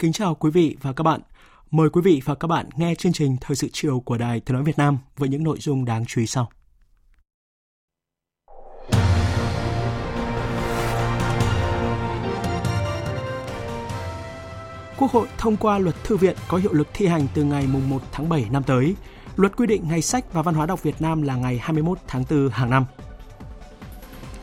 Kính chào quý vị và các bạn. Mời quý vị và các bạn nghe chương trình Thời sự chiều của Đài Tiếng Nói Việt Nam với những nội dung đáng chú ý sau. Quốc hội thông qua luật thư viện có hiệu lực thi hành từ ngày 1 tháng 7 năm tới. Luật quy định ngày sách và văn hóa đọc Việt Nam là ngày 21 tháng 4 hàng năm.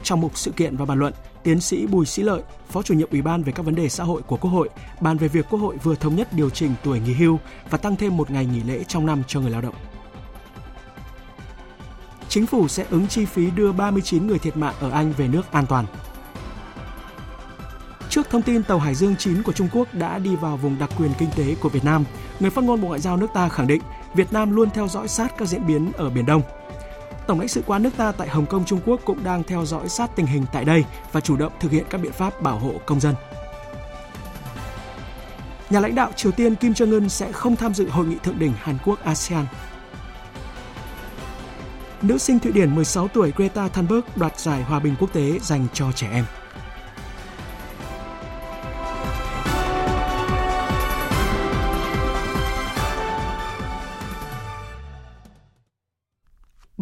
Trong mục sự kiện và bàn luận, tiến sĩ Bùi Sĩ Lợi, Phó chủ nhiệm Ủy ban về các vấn đề xã hội của Quốc hội, bàn về việc Quốc hội vừa thống nhất điều chỉnh tuổi nghỉ hưu và tăng thêm một ngày nghỉ lễ trong năm cho người lao động. Chính phủ sẽ ứng chi phí đưa 39 người thiệt mạng ở Anh về nước an toàn. Trước thông tin tàu Hải Dương 9 của Trung Quốc đã đi vào vùng đặc quyền kinh tế của Việt Nam, người phát ngôn Bộ Ngoại giao nước ta khẳng định Việt Nam luôn theo dõi sát các diễn biến ở Biển Đông – Tổng lãnh sự quán nước ta tại Hồng Kông, Trung Quốc cũng đang theo dõi sát tình hình tại đây và chủ động thực hiện các biện pháp bảo hộ công dân. Nhà lãnh đạo Triều Tiên Kim Jong Un sẽ không tham dự hội nghị thượng đỉnh Hàn Quốc ASEAN. Nữ sinh Thụy Điển 16 tuổi Greta Thunberg đoạt giải hòa bình quốc tế dành cho trẻ em.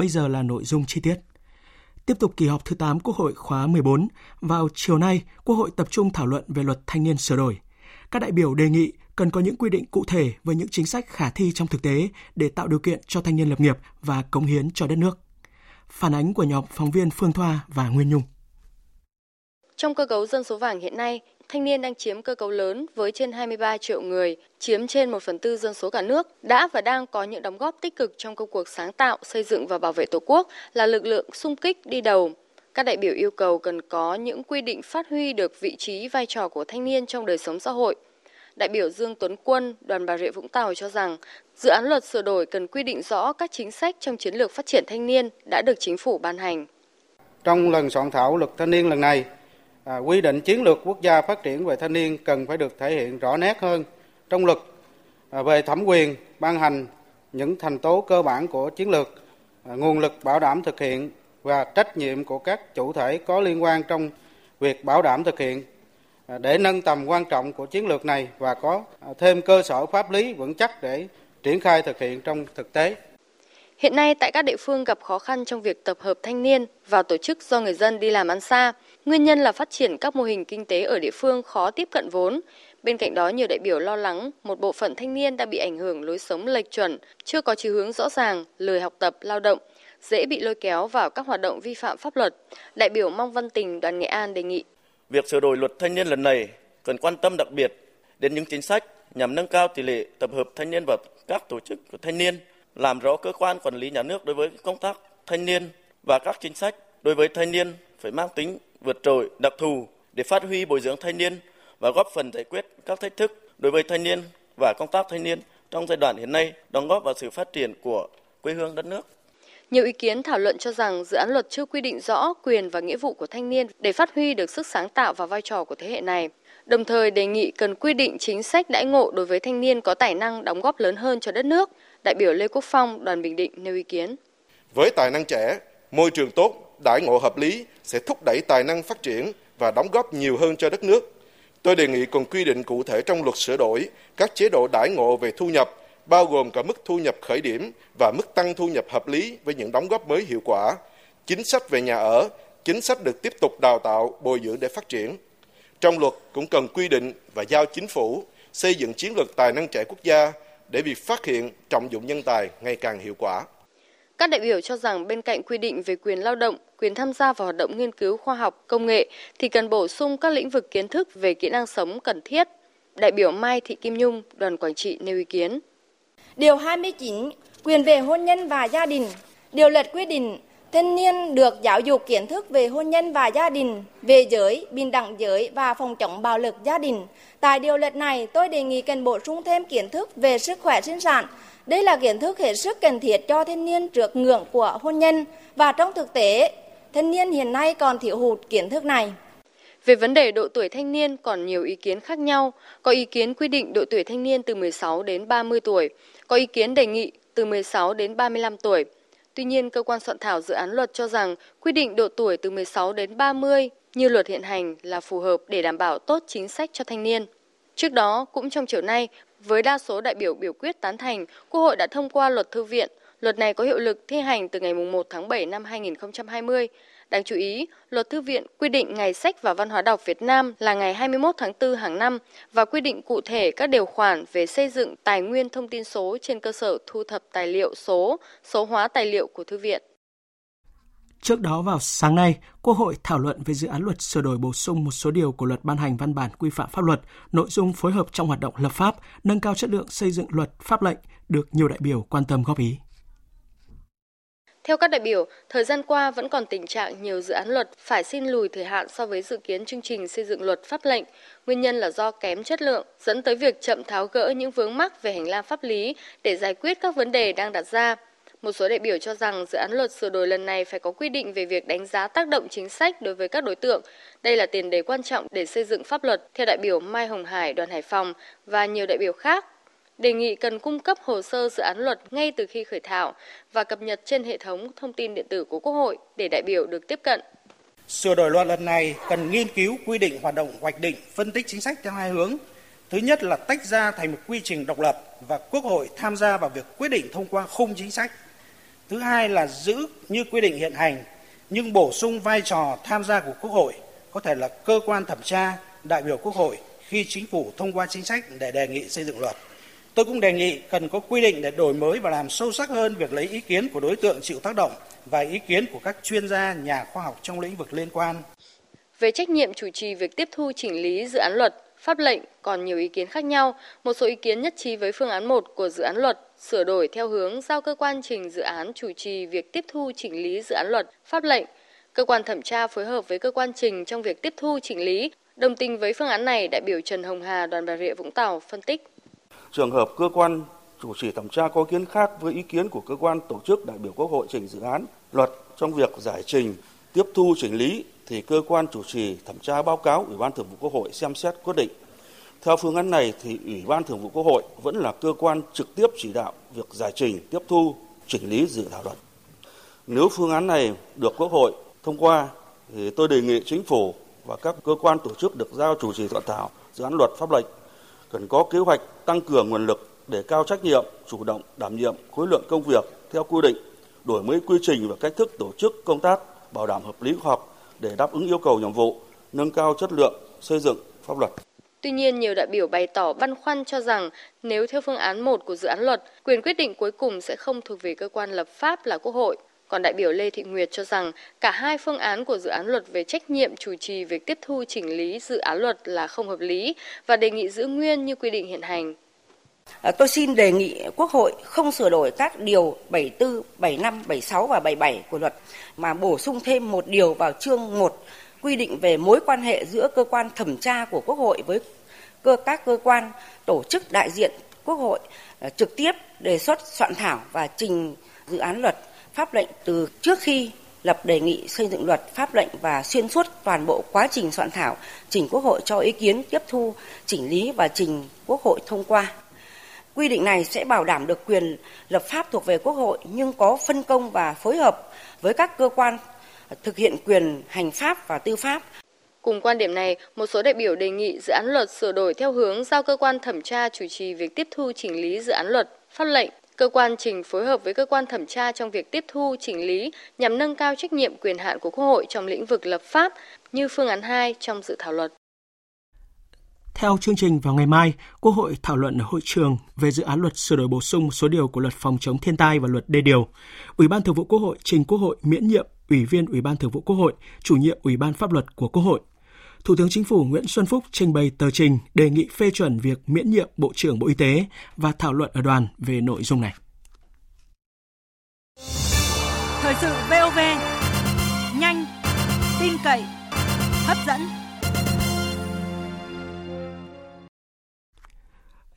Bây giờ là nội dung chi tiết. Tiếp tục kỳ họp thứ 8 Quốc hội khóa 14, vào chiều nay, Quốc hội tập trung thảo luận về luật thanh niên sửa đổi. Các đại biểu đề nghị cần có những quy định cụ thể về những chính sách khả thi trong thực tế để tạo điều kiện cho thanh niên lập nghiệp và cống hiến cho đất nước. Phản ánh của nhóm phóng viên Phương Thoa và Nguyên Nhung. Trong cơ cấu dân số vàng hiện nay, thanh niên đang chiếm cơ cấu lớn với trên 23 triệu người, chiếm trên 1 phần tư dân số cả nước, đã và đang có những đóng góp tích cực trong công cuộc sáng tạo, xây dựng và bảo vệ Tổ quốc là lực lượng sung kích đi đầu. Các đại biểu yêu cầu cần có những quy định phát huy được vị trí vai trò của thanh niên trong đời sống xã hội. Đại biểu Dương Tuấn Quân, đoàn Bà Rịa Vũng Tàu cho rằng, dự án luật sửa đổi cần quy định rõ các chính sách trong chiến lược phát triển thanh niên đã được chính phủ ban hành. Trong lần soạn thảo luật thanh niên lần này, à, quy định chiến lược quốc gia phát triển về thanh niên cần phải được thể hiện rõ nét hơn trong luật à, về thẩm quyền ban hành những thành tố cơ bản của chiến lược, à, nguồn lực bảo đảm thực hiện và trách nhiệm của các chủ thể có liên quan trong việc bảo đảm thực hiện à, để nâng tầm quan trọng của chiến lược này và có à, thêm cơ sở pháp lý vững chắc để triển khai thực hiện trong thực tế. Hiện nay tại các địa phương gặp khó khăn trong việc tập hợp thanh niên vào tổ chức do người dân đi làm ăn xa. Nguyên nhân là phát triển các mô hình kinh tế ở địa phương khó tiếp cận vốn. Bên cạnh đó, nhiều đại biểu lo lắng một bộ phận thanh niên đã bị ảnh hưởng lối sống lệch chuẩn, chưa có chí hướng rõ ràng, lười học tập, lao động, dễ bị lôi kéo vào các hoạt động vi phạm pháp luật. Đại biểu Mong Văn Tình, đoàn Nghệ An đề nghị. Việc sửa đổi luật thanh niên lần này cần quan tâm đặc biệt đến những chính sách nhằm nâng cao tỷ lệ tập hợp thanh niên vào các tổ chức của thanh niên, làm rõ cơ quan quản lý nhà nước đối với công tác thanh niên và các chính sách đối với thanh niên phải mang tính vượt trội, đặc thù để phát huy bồi dưỡng thanh niên và góp phần giải quyết các thách thức đối với thanh niên và công tác thanh niên trong giai đoạn hiện nay, đóng góp vào sự phát triển của quê hương đất nước. Nhiều ý kiến thảo luận cho rằng dự án luật chưa quy định rõ quyền và nghĩa vụ của thanh niên để phát huy được sức sáng tạo và vai trò của thế hệ này. Đồng thời đề nghị cần quy định chính sách đãi ngộ đối với thanh niên có tài năng đóng góp lớn hơn cho đất nước. Đại biểu Lê Quốc Phong, đoàn Bình Định nêu ý kiến. Với tài năng trẻ, môi trường tốt, đãi ngộ hợp lý sẽ thúc đẩy tài năng phát triển và đóng góp nhiều hơn cho đất nước. Tôi đề nghị cần quy định cụ thể trong luật sửa đổi các chế độ đãi ngộ về thu nhập, bao gồm cả mức thu nhập khởi điểm và mức tăng thu nhập hợp lý với những đóng góp mới hiệu quả, chính sách về nhà ở, chính sách được tiếp tục đào tạo, bồi dưỡng để phát triển. Trong luật cũng cần quy định và giao chính phủ xây dựng chiến lược tài năng trẻ quốc gia để việc phát hiện trọng dụng nhân tài ngày càng hiệu quả. Các đại biểu cho rằng bên cạnh quy định về quyền lao động, quyền tham gia vào hoạt động nghiên cứu khoa học, công nghệ thì cần bổ sung các lĩnh vực kiến thức về kỹ năng sống cần thiết. Đại biểu Mai Thị Kim Nhung, đoàn Quảng Trị nêu ý kiến. Điều 29, quyền về hôn nhân và gia đình. Điều luật quy định thanh niên được giáo dục kiến thức về hôn nhân và gia đình, về giới, bình đẳng giới và phòng chống bạo lực gia đình. Tại điều luật này, tôi đề nghị cần bổ sung thêm kiến thức về sức khỏe sinh sản. Đây là kiến thức hết sức cần thiết cho thanh niên trước ngưỡng của hôn nhân và trong thực tế, thanh niên hiện nay còn thiếu hụt kiến thức này. Về vấn đề độ tuổi thanh niên còn nhiều ý kiến khác nhau, có ý kiến quy định độ tuổi thanh niên từ 16 đến 30 tuổi, có ý kiến đề nghị từ 16 đến 35 tuổi. Tuy nhiên, cơ quan soạn thảo dự án luật cho rằng quy định độ tuổi từ 16 đến 30 như luật hiện hành là phù hợp để đảm bảo tốt chính sách cho thanh niên. Trước đó, cũng trong chiều nay, với đa số đại biểu biểu quyết tán thành, Quốc hội đã thông qua luật thư viện. Luật này có hiệu lực thi hành từ ngày 1 tháng 7 năm 2020. Đáng chú ý, luật thư viện quy định ngày sách và văn hóa đọc Việt Nam là ngày 21 tháng 4 hàng năm và quy định cụ thể các điều khoản về xây dựng tài nguyên thông tin số trên cơ sở thu thập tài liệu số, số hóa tài liệu của thư viện. Trước đó vào sáng nay, Quốc hội thảo luận về dự án luật sửa đổi bổ sung một số điều của luật ban hành văn bản quy phạm pháp luật, nội dung phối hợp trong hoạt động lập pháp, nâng cao chất lượng xây dựng luật, pháp lệnh được nhiều đại biểu quan tâm góp ý. Theo các đại biểu, thời gian qua vẫn còn tình trạng nhiều dự án luật phải xin lùi thời hạn so với dự kiến chương trình xây dựng luật pháp lệnh. Nguyên nhân là do kém chất lượng, dẫn tới việc chậm tháo gỡ những vướng mắc về hành lang pháp lý để giải quyết các vấn đề đang đặt ra. Một số đại biểu cho rằng dự án luật sửa đổi lần này phải có quy định về việc đánh giá tác động chính sách đối với các đối tượng. Đây là tiền đề quan trọng để xây dựng pháp luật, theo đại biểu Mai Hồng Hải, đoàn Hải Phòng và nhiều đại biểu khác đề nghị cần cung cấp hồ sơ dự án luật ngay từ khi khởi thảo và cập nhật trên hệ thống thông tin điện tử của Quốc hội để đại biểu được tiếp cận. Sửa đổi luật lần này cần nghiên cứu quy định hoạt động hoạch định, phân tích chính sách theo hai hướng. Thứ nhất là tách ra thành một quy trình độc lập và Quốc hội tham gia vào việc quyết định thông qua khung chính sách. Thứ hai là giữ như quy định hiện hành nhưng bổ sung vai trò tham gia của Quốc hội, có thể là cơ quan thẩm tra, đại biểu Quốc hội khi chính phủ thông qua chính sách để đề nghị xây dựng luật. Tôi cũng đề nghị cần có quy định để đổi mới và làm sâu sắc hơn việc lấy ý kiến của đối tượng chịu tác động và ý kiến của các chuyên gia, nhà khoa học trong lĩnh vực liên quan. Về trách nhiệm chủ trì việc tiếp thu chỉnh lý dự án luật, pháp lệnh còn nhiều ý kiến khác nhau. Một số ý kiến nhất trí với phương án 1 của dự án luật sửa đổi theo hướng giao cơ quan trình dự án chủ trì việc tiếp thu chỉnh lý dự án luật, pháp lệnh. Cơ quan thẩm tra phối hợp với cơ quan trình trong việc tiếp thu chỉnh lý. Đồng tình với phương án này, đại biểu Trần Hồng Hà, đoàn Bà Rịa Vũng Tàu phân tích trường hợp cơ quan chủ trì thẩm tra có ý kiến khác với ý kiến của cơ quan tổ chức đại biểu Quốc hội trình dự án luật trong việc giải trình, tiếp thu chỉnh lý thì cơ quan chủ trì thẩm tra báo cáo Ủy ban Thường vụ Quốc hội xem xét quyết định. Theo phương án này thì Ủy ban Thường vụ Quốc hội vẫn là cơ quan trực tiếp chỉ đạo việc giải trình, tiếp thu, chỉnh lý dự thảo luật. Nếu phương án này được Quốc hội thông qua thì tôi đề nghị chính phủ và các cơ quan tổ chức được giao chủ trì soạn thảo dự án luật pháp lệnh cần có kế hoạch tăng cường nguồn lực để cao trách nhiệm, chủ động đảm nhiệm khối lượng công việc theo quy định, đổi mới quy trình và cách thức tổ chức công tác, bảo đảm hợp lý khoa học để đáp ứng yêu cầu nhiệm vụ, nâng cao chất lượng xây dựng pháp luật. Tuy nhiên, nhiều đại biểu bày tỏ băn khoăn cho rằng nếu theo phương án 1 của dự án luật, quyền quyết định cuối cùng sẽ không thuộc về cơ quan lập pháp là Quốc hội. Còn đại biểu Lê Thị Nguyệt cho rằng cả hai phương án của dự án luật về trách nhiệm chủ trì việc tiếp thu chỉnh lý dự án luật là không hợp lý và đề nghị giữ nguyên như quy định hiện hành. À, tôi xin đề nghị Quốc hội không sửa đổi các điều 74, 75, 76 và 77 của luật mà bổ sung thêm một điều vào chương 1 quy định về mối quan hệ giữa cơ quan thẩm tra của Quốc hội với cơ các cơ quan tổ chức đại diện Quốc hội à, trực tiếp đề xuất soạn thảo và trình dự án luật pháp lệnh từ trước khi lập đề nghị xây dựng luật pháp lệnh và xuyên suốt toàn bộ quá trình soạn thảo trình Quốc hội cho ý kiến tiếp thu, chỉnh lý và trình Quốc hội thông qua. Quy định này sẽ bảo đảm được quyền lập pháp thuộc về Quốc hội nhưng có phân công và phối hợp với các cơ quan thực hiện quyền hành pháp và tư pháp. Cùng quan điểm này, một số đại biểu đề nghị dự án luật sửa đổi theo hướng giao cơ quan thẩm tra chủ trì việc tiếp thu chỉnh lý dự án luật, pháp lệnh Cơ quan trình phối hợp với cơ quan thẩm tra trong việc tiếp thu, chỉnh lý nhằm nâng cao trách nhiệm quyền hạn của Quốc hội trong lĩnh vực lập pháp như phương án 2 trong dự thảo luật. Theo chương trình vào ngày mai, Quốc hội thảo luận ở hội trường về dự án luật sửa đổi bổ sung một số điều của luật phòng chống thiên tai và luật đê điều. Ủy ban Thường vụ Quốc hội trình Quốc hội miễn nhiệm Ủy viên Ủy ban Thường vụ Quốc hội, chủ nhiệm Ủy ban Pháp luật của Quốc hội. Thủ tướng Chính phủ Nguyễn Xuân Phúc trình bày tờ trình đề nghị phê chuẩn việc miễn nhiệm Bộ trưởng Bộ Y tế và thảo luận ở đoàn về nội dung này. Thời sự VOV, nhanh, tin cậy, hấp dẫn.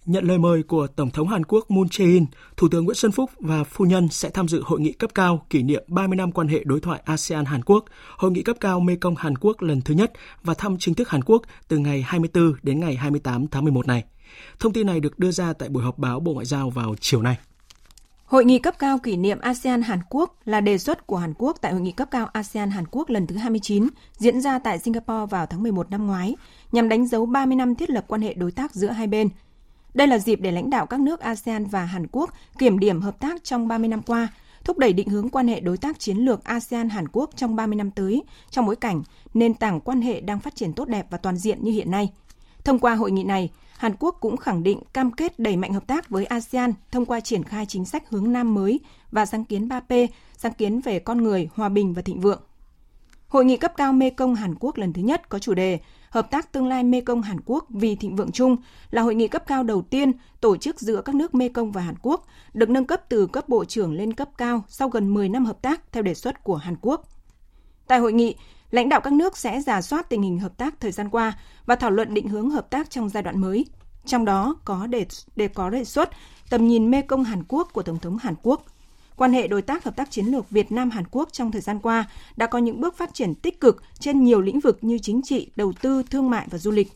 Nhận lời mời của Tổng thống Hàn Quốc Moon Jae-in, Thủ tướng Nguyễn Xuân Phúc và phu nhân sẽ tham dự hội nghị cấp cao kỷ niệm 30 năm quan hệ đối thoại ASEAN-Hàn Quốc, hội nghị cấp cao Mekong Hàn Quốc lần thứ nhất và thăm chính thức Hàn Quốc từ ngày 24 đến ngày 28 tháng 11 này. Thông tin này được đưa ra tại buổi họp báo Bộ Ngoại giao vào chiều nay. Hội nghị cấp cao kỷ niệm ASEAN Hàn Quốc là đề xuất của Hàn Quốc tại hội nghị cấp cao ASEAN Hàn Quốc lần thứ 29 diễn ra tại Singapore vào tháng 11 năm ngoái, nhằm đánh dấu 30 năm thiết lập quan hệ đối tác giữa hai bên. Đây là dịp để lãnh đạo các nước ASEAN và Hàn Quốc kiểm điểm hợp tác trong 30 năm qua, thúc đẩy định hướng quan hệ đối tác chiến lược ASEAN Hàn Quốc trong 30 năm tới trong bối cảnh nền tảng quan hệ đang phát triển tốt đẹp và toàn diện như hiện nay. Thông qua hội nghị này, Hàn Quốc cũng khẳng định cam kết đẩy mạnh hợp tác với ASEAN thông qua triển khai chính sách hướng Nam mới và sáng kiến 3P, sáng kiến về con người, hòa bình và thịnh vượng. Hội nghị cấp cao Mekong Hàn Quốc lần thứ nhất có chủ đề Hợp tác tương lai Mekong Hàn Quốc vì thịnh vượng chung là hội nghị cấp cao đầu tiên tổ chức giữa các nước Mekong và Hàn Quốc, được nâng cấp từ cấp bộ trưởng lên cấp cao sau gần 10 năm hợp tác theo đề xuất của Hàn Quốc. Tại hội nghị, lãnh đạo các nước sẽ giả soát tình hình hợp tác thời gian qua và thảo luận định hướng hợp tác trong giai đoạn mới. Trong đó có đề, đề có đề xuất tầm nhìn Mekong Hàn Quốc của Tổng thống Hàn Quốc – Quan hệ đối tác hợp tác chiến lược Việt Nam Hàn Quốc trong thời gian qua đã có những bước phát triển tích cực trên nhiều lĩnh vực như chính trị, đầu tư, thương mại và du lịch.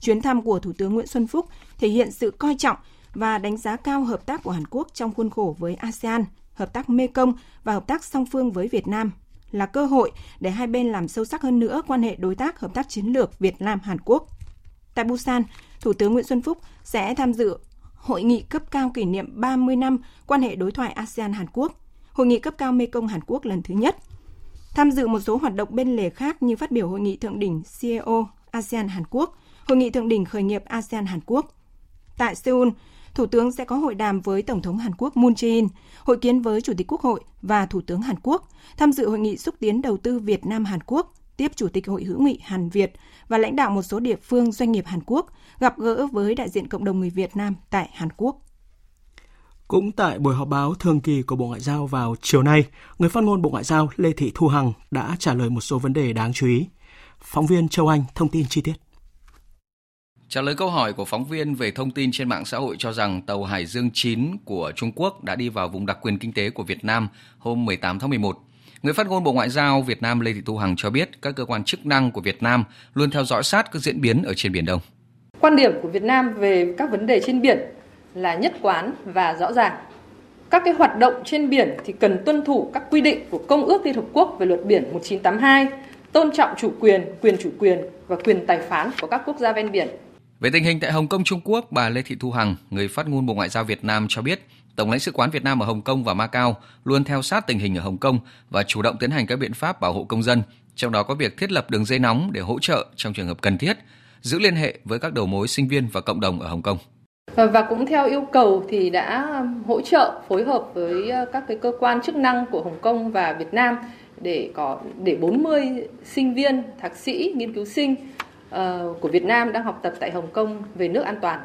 Chuyến thăm của Thủ tướng Nguyễn Xuân Phúc thể hiện sự coi trọng và đánh giá cao hợp tác của Hàn Quốc trong khuôn khổ với ASEAN, hợp tác Mekong và hợp tác song phương với Việt Nam là cơ hội để hai bên làm sâu sắc hơn nữa quan hệ đối tác hợp tác chiến lược Việt Nam Hàn Quốc. Tại Busan, Thủ tướng Nguyễn Xuân Phúc sẽ tham dự Hội nghị cấp cao kỷ niệm 30 năm quan hệ đối thoại ASEAN Hàn Quốc, Hội nghị cấp cao Mekong Hàn Quốc lần thứ nhất. Tham dự một số hoạt động bên lề khác như phát biểu hội nghị thượng đỉnh CEO ASEAN Hàn Quốc, hội nghị thượng đỉnh khởi nghiệp ASEAN Hàn Quốc. Tại Seoul, Thủ tướng sẽ có hội đàm với Tổng thống Hàn Quốc Moon Jae-in, hội kiến với Chủ tịch Quốc hội và Thủ tướng Hàn Quốc, tham dự hội nghị xúc tiến đầu tư Việt Nam Hàn Quốc, tiếp Chủ tịch Hội hữu nghị Hàn Việt và lãnh đạo một số địa phương doanh nghiệp Hàn Quốc gặp gỡ với đại diện cộng đồng người Việt Nam tại Hàn Quốc. Cũng tại buổi họp báo thường kỳ của Bộ Ngoại giao vào chiều nay, người phát ngôn Bộ Ngoại giao Lê Thị Thu Hằng đã trả lời một số vấn đề đáng chú ý. Phóng viên Châu Anh thông tin chi tiết. Trả lời câu hỏi của phóng viên về thông tin trên mạng xã hội cho rằng tàu Hải Dương 9 của Trung Quốc đã đi vào vùng đặc quyền kinh tế của Việt Nam hôm 18 tháng 11. Người phát ngôn Bộ Ngoại giao Việt Nam Lê Thị Thu Hằng cho biết các cơ quan chức năng của Việt Nam luôn theo dõi sát các diễn biến ở trên Biển Đông. Quan điểm của Việt Nam về các vấn đề trên biển là nhất quán và rõ ràng. Các cái hoạt động trên biển thì cần tuân thủ các quy định của Công ước Liên Hợp Quốc về luật biển 1982, tôn trọng chủ quyền, quyền chủ quyền và quyền tài phán của các quốc gia ven biển. Về tình hình tại Hồng Kông, Trung Quốc, bà Lê Thị Thu Hằng, người phát ngôn Bộ Ngoại giao Việt Nam cho biết Tổng lãnh sự quán Việt Nam ở Hồng Kông và Macau luôn theo sát tình hình ở Hồng Kông và chủ động tiến hành các biện pháp bảo hộ công dân, trong đó có việc thiết lập đường dây nóng để hỗ trợ trong trường hợp cần thiết, giữ liên hệ với các đầu mối sinh viên và cộng đồng ở Hồng Kông. Và cũng theo yêu cầu thì đã hỗ trợ phối hợp với ờ, các cái cơ quan chức năng của Hồng Kông và Việt Nam để có để 40 sinh viên, thạc sĩ, nghiên cứu sinh uh, của Việt Nam đang học tập tại Hồng Kông về nước an toàn.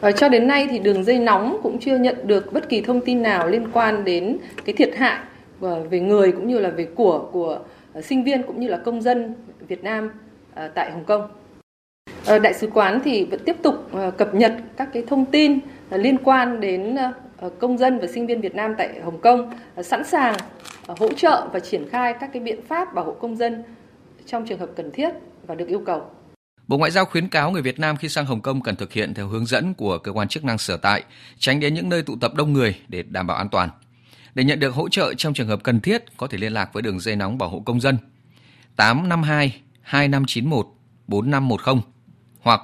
Và cho đến nay thì đường dây nóng cũng chưa nhận được bất kỳ thông tin nào liên quan đến cái thiệt hại ờ, về người cũng như là về của của ờ, sinh viên cũng như là công dân Việt Nam tại Hồng Kông. Đại sứ quán thì vẫn tiếp tục cập nhật các cái thông tin liên quan đến công dân và sinh viên Việt Nam tại Hồng Kông sẵn sàng hỗ trợ và triển khai các cái biện pháp bảo hộ công dân trong trường hợp cần thiết và được yêu cầu. Bộ Ngoại giao khuyến cáo người Việt Nam khi sang Hồng Kông cần thực hiện theo hướng dẫn của cơ quan chức năng sở tại, tránh đến những nơi tụ tập đông người để đảm bảo an toàn. Để nhận được hỗ trợ trong trường hợp cần thiết, có thể liên lạc với đường dây nóng bảo hộ công dân 852 2591 4510 hoặc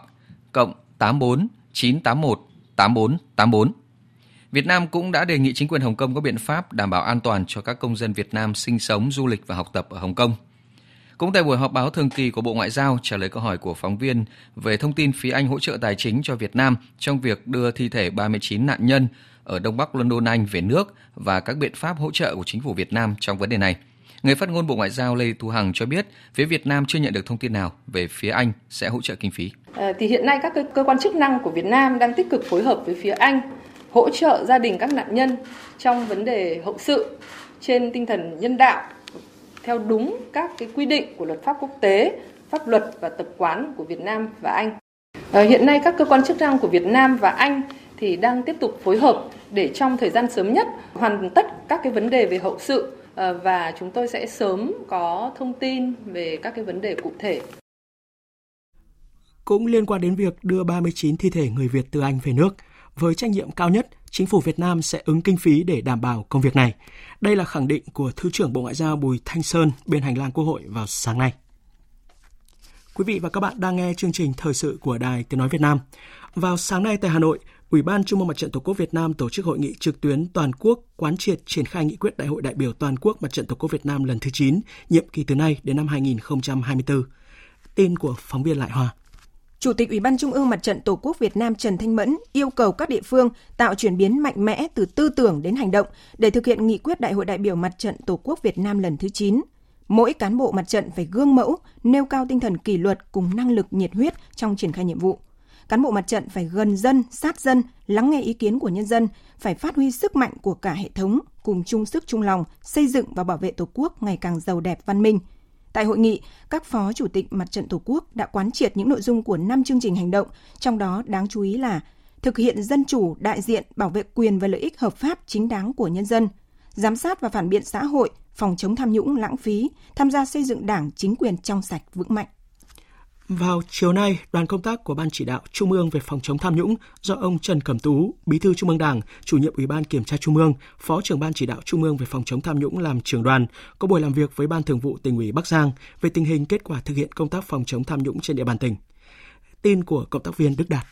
cộng 84 981 8484. Việt Nam cũng đã đề nghị chính quyền Hồng Kông có biện pháp đảm bảo an toàn cho các công dân Việt Nam sinh sống, du lịch và học tập ở Hồng Kông. Cũng tại buổi họp báo thường kỳ của Bộ Ngoại giao trả lời câu hỏi của phóng viên về thông tin phía Anh hỗ trợ tài chính cho Việt Nam trong việc đưa thi thể 39 nạn nhân ở Đông Bắc London Anh về nước và các biện pháp hỗ trợ của chính phủ Việt Nam trong vấn đề này. Người phát ngôn Bộ Ngoại giao Lê Thu Hằng cho biết phía Việt Nam chưa nhận được thông tin nào về phía Anh sẽ hỗ trợ kinh phí. À, thì hiện nay các cơ quan chức năng của Việt Nam đang tích cực phối hợp với phía Anh hỗ trợ gia đình các nạn nhân trong vấn đề hậu sự trên tinh thần nhân đạo theo đúng các cái quy định của luật pháp quốc tế, pháp luật và tập quán của Việt Nam và Anh. Ờ, hiện nay các cơ quan chức năng của Việt Nam và Anh thì đang tiếp tục phối hợp để trong thời gian sớm nhất hoàn tất các cái vấn đề về hậu sự ờ, và chúng tôi sẽ sớm có thông tin về các cái vấn đề cụ thể. Cũng liên quan đến việc đưa 39 thi thể người Việt từ Anh về nước, với trách nhiệm cao nhất, chính phủ Việt Nam sẽ ứng kinh phí để đảm bảo công việc này. Đây là khẳng định của Thứ trưởng Bộ Ngoại giao Bùi Thanh Sơn bên hành lang Quốc hội vào sáng nay. Quý vị và các bạn đang nghe chương trình thời sự của Đài Tiếng Nói Việt Nam. Vào sáng nay tại Hà Nội, Ủy ban Trung ương Mặt trận Tổ quốc Việt Nam tổ chức hội nghị trực tuyến toàn quốc quán triệt triển khai nghị quyết Đại hội đại biểu toàn quốc Mặt trận Tổ quốc Việt Nam lần thứ 9, nhiệm kỳ từ nay đến năm 2024. Tin của phóng viên Lại Hoa. Chủ tịch Ủy ban Trung ương Mặt trận Tổ quốc Việt Nam Trần Thanh Mẫn yêu cầu các địa phương tạo chuyển biến mạnh mẽ từ tư tưởng đến hành động để thực hiện nghị quyết Đại hội đại biểu Mặt trận Tổ quốc Việt Nam lần thứ 9. Mỗi cán bộ mặt trận phải gương mẫu, nêu cao tinh thần kỷ luật cùng năng lực nhiệt huyết trong triển khai nhiệm vụ. Cán bộ mặt trận phải gần dân, sát dân, lắng nghe ý kiến của nhân dân, phải phát huy sức mạnh của cả hệ thống, cùng chung sức chung lòng, xây dựng và bảo vệ Tổ quốc ngày càng giàu đẹp văn minh – Tại hội nghị, các phó chủ tịch Mặt trận Tổ quốc đã quán triệt những nội dung của 5 chương trình hành động, trong đó đáng chú ý là thực hiện dân chủ, đại diện, bảo vệ quyền và lợi ích hợp pháp chính đáng của nhân dân, giám sát và phản biện xã hội, phòng chống tham nhũng lãng phí, tham gia xây dựng đảng chính quyền trong sạch vững mạnh. Vào chiều nay, đoàn công tác của Ban chỉ đạo Trung ương về phòng chống tham nhũng do ông Trần Cẩm Tú, Bí thư Trung ương Đảng, chủ nhiệm Ủy ban Kiểm tra Trung ương, Phó trưởng Ban chỉ đạo Trung ương về phòng chống tham nhũng làm trưởng đoàn, có buổi làm việc với Ban Thường vụ tỉnh ủy Bắc Giang về tình hình kết quả thực hiện công tác phòng chống tham nhũng trên địa bàn tỉnh. Tin của cộng tác viên Đức Đạt.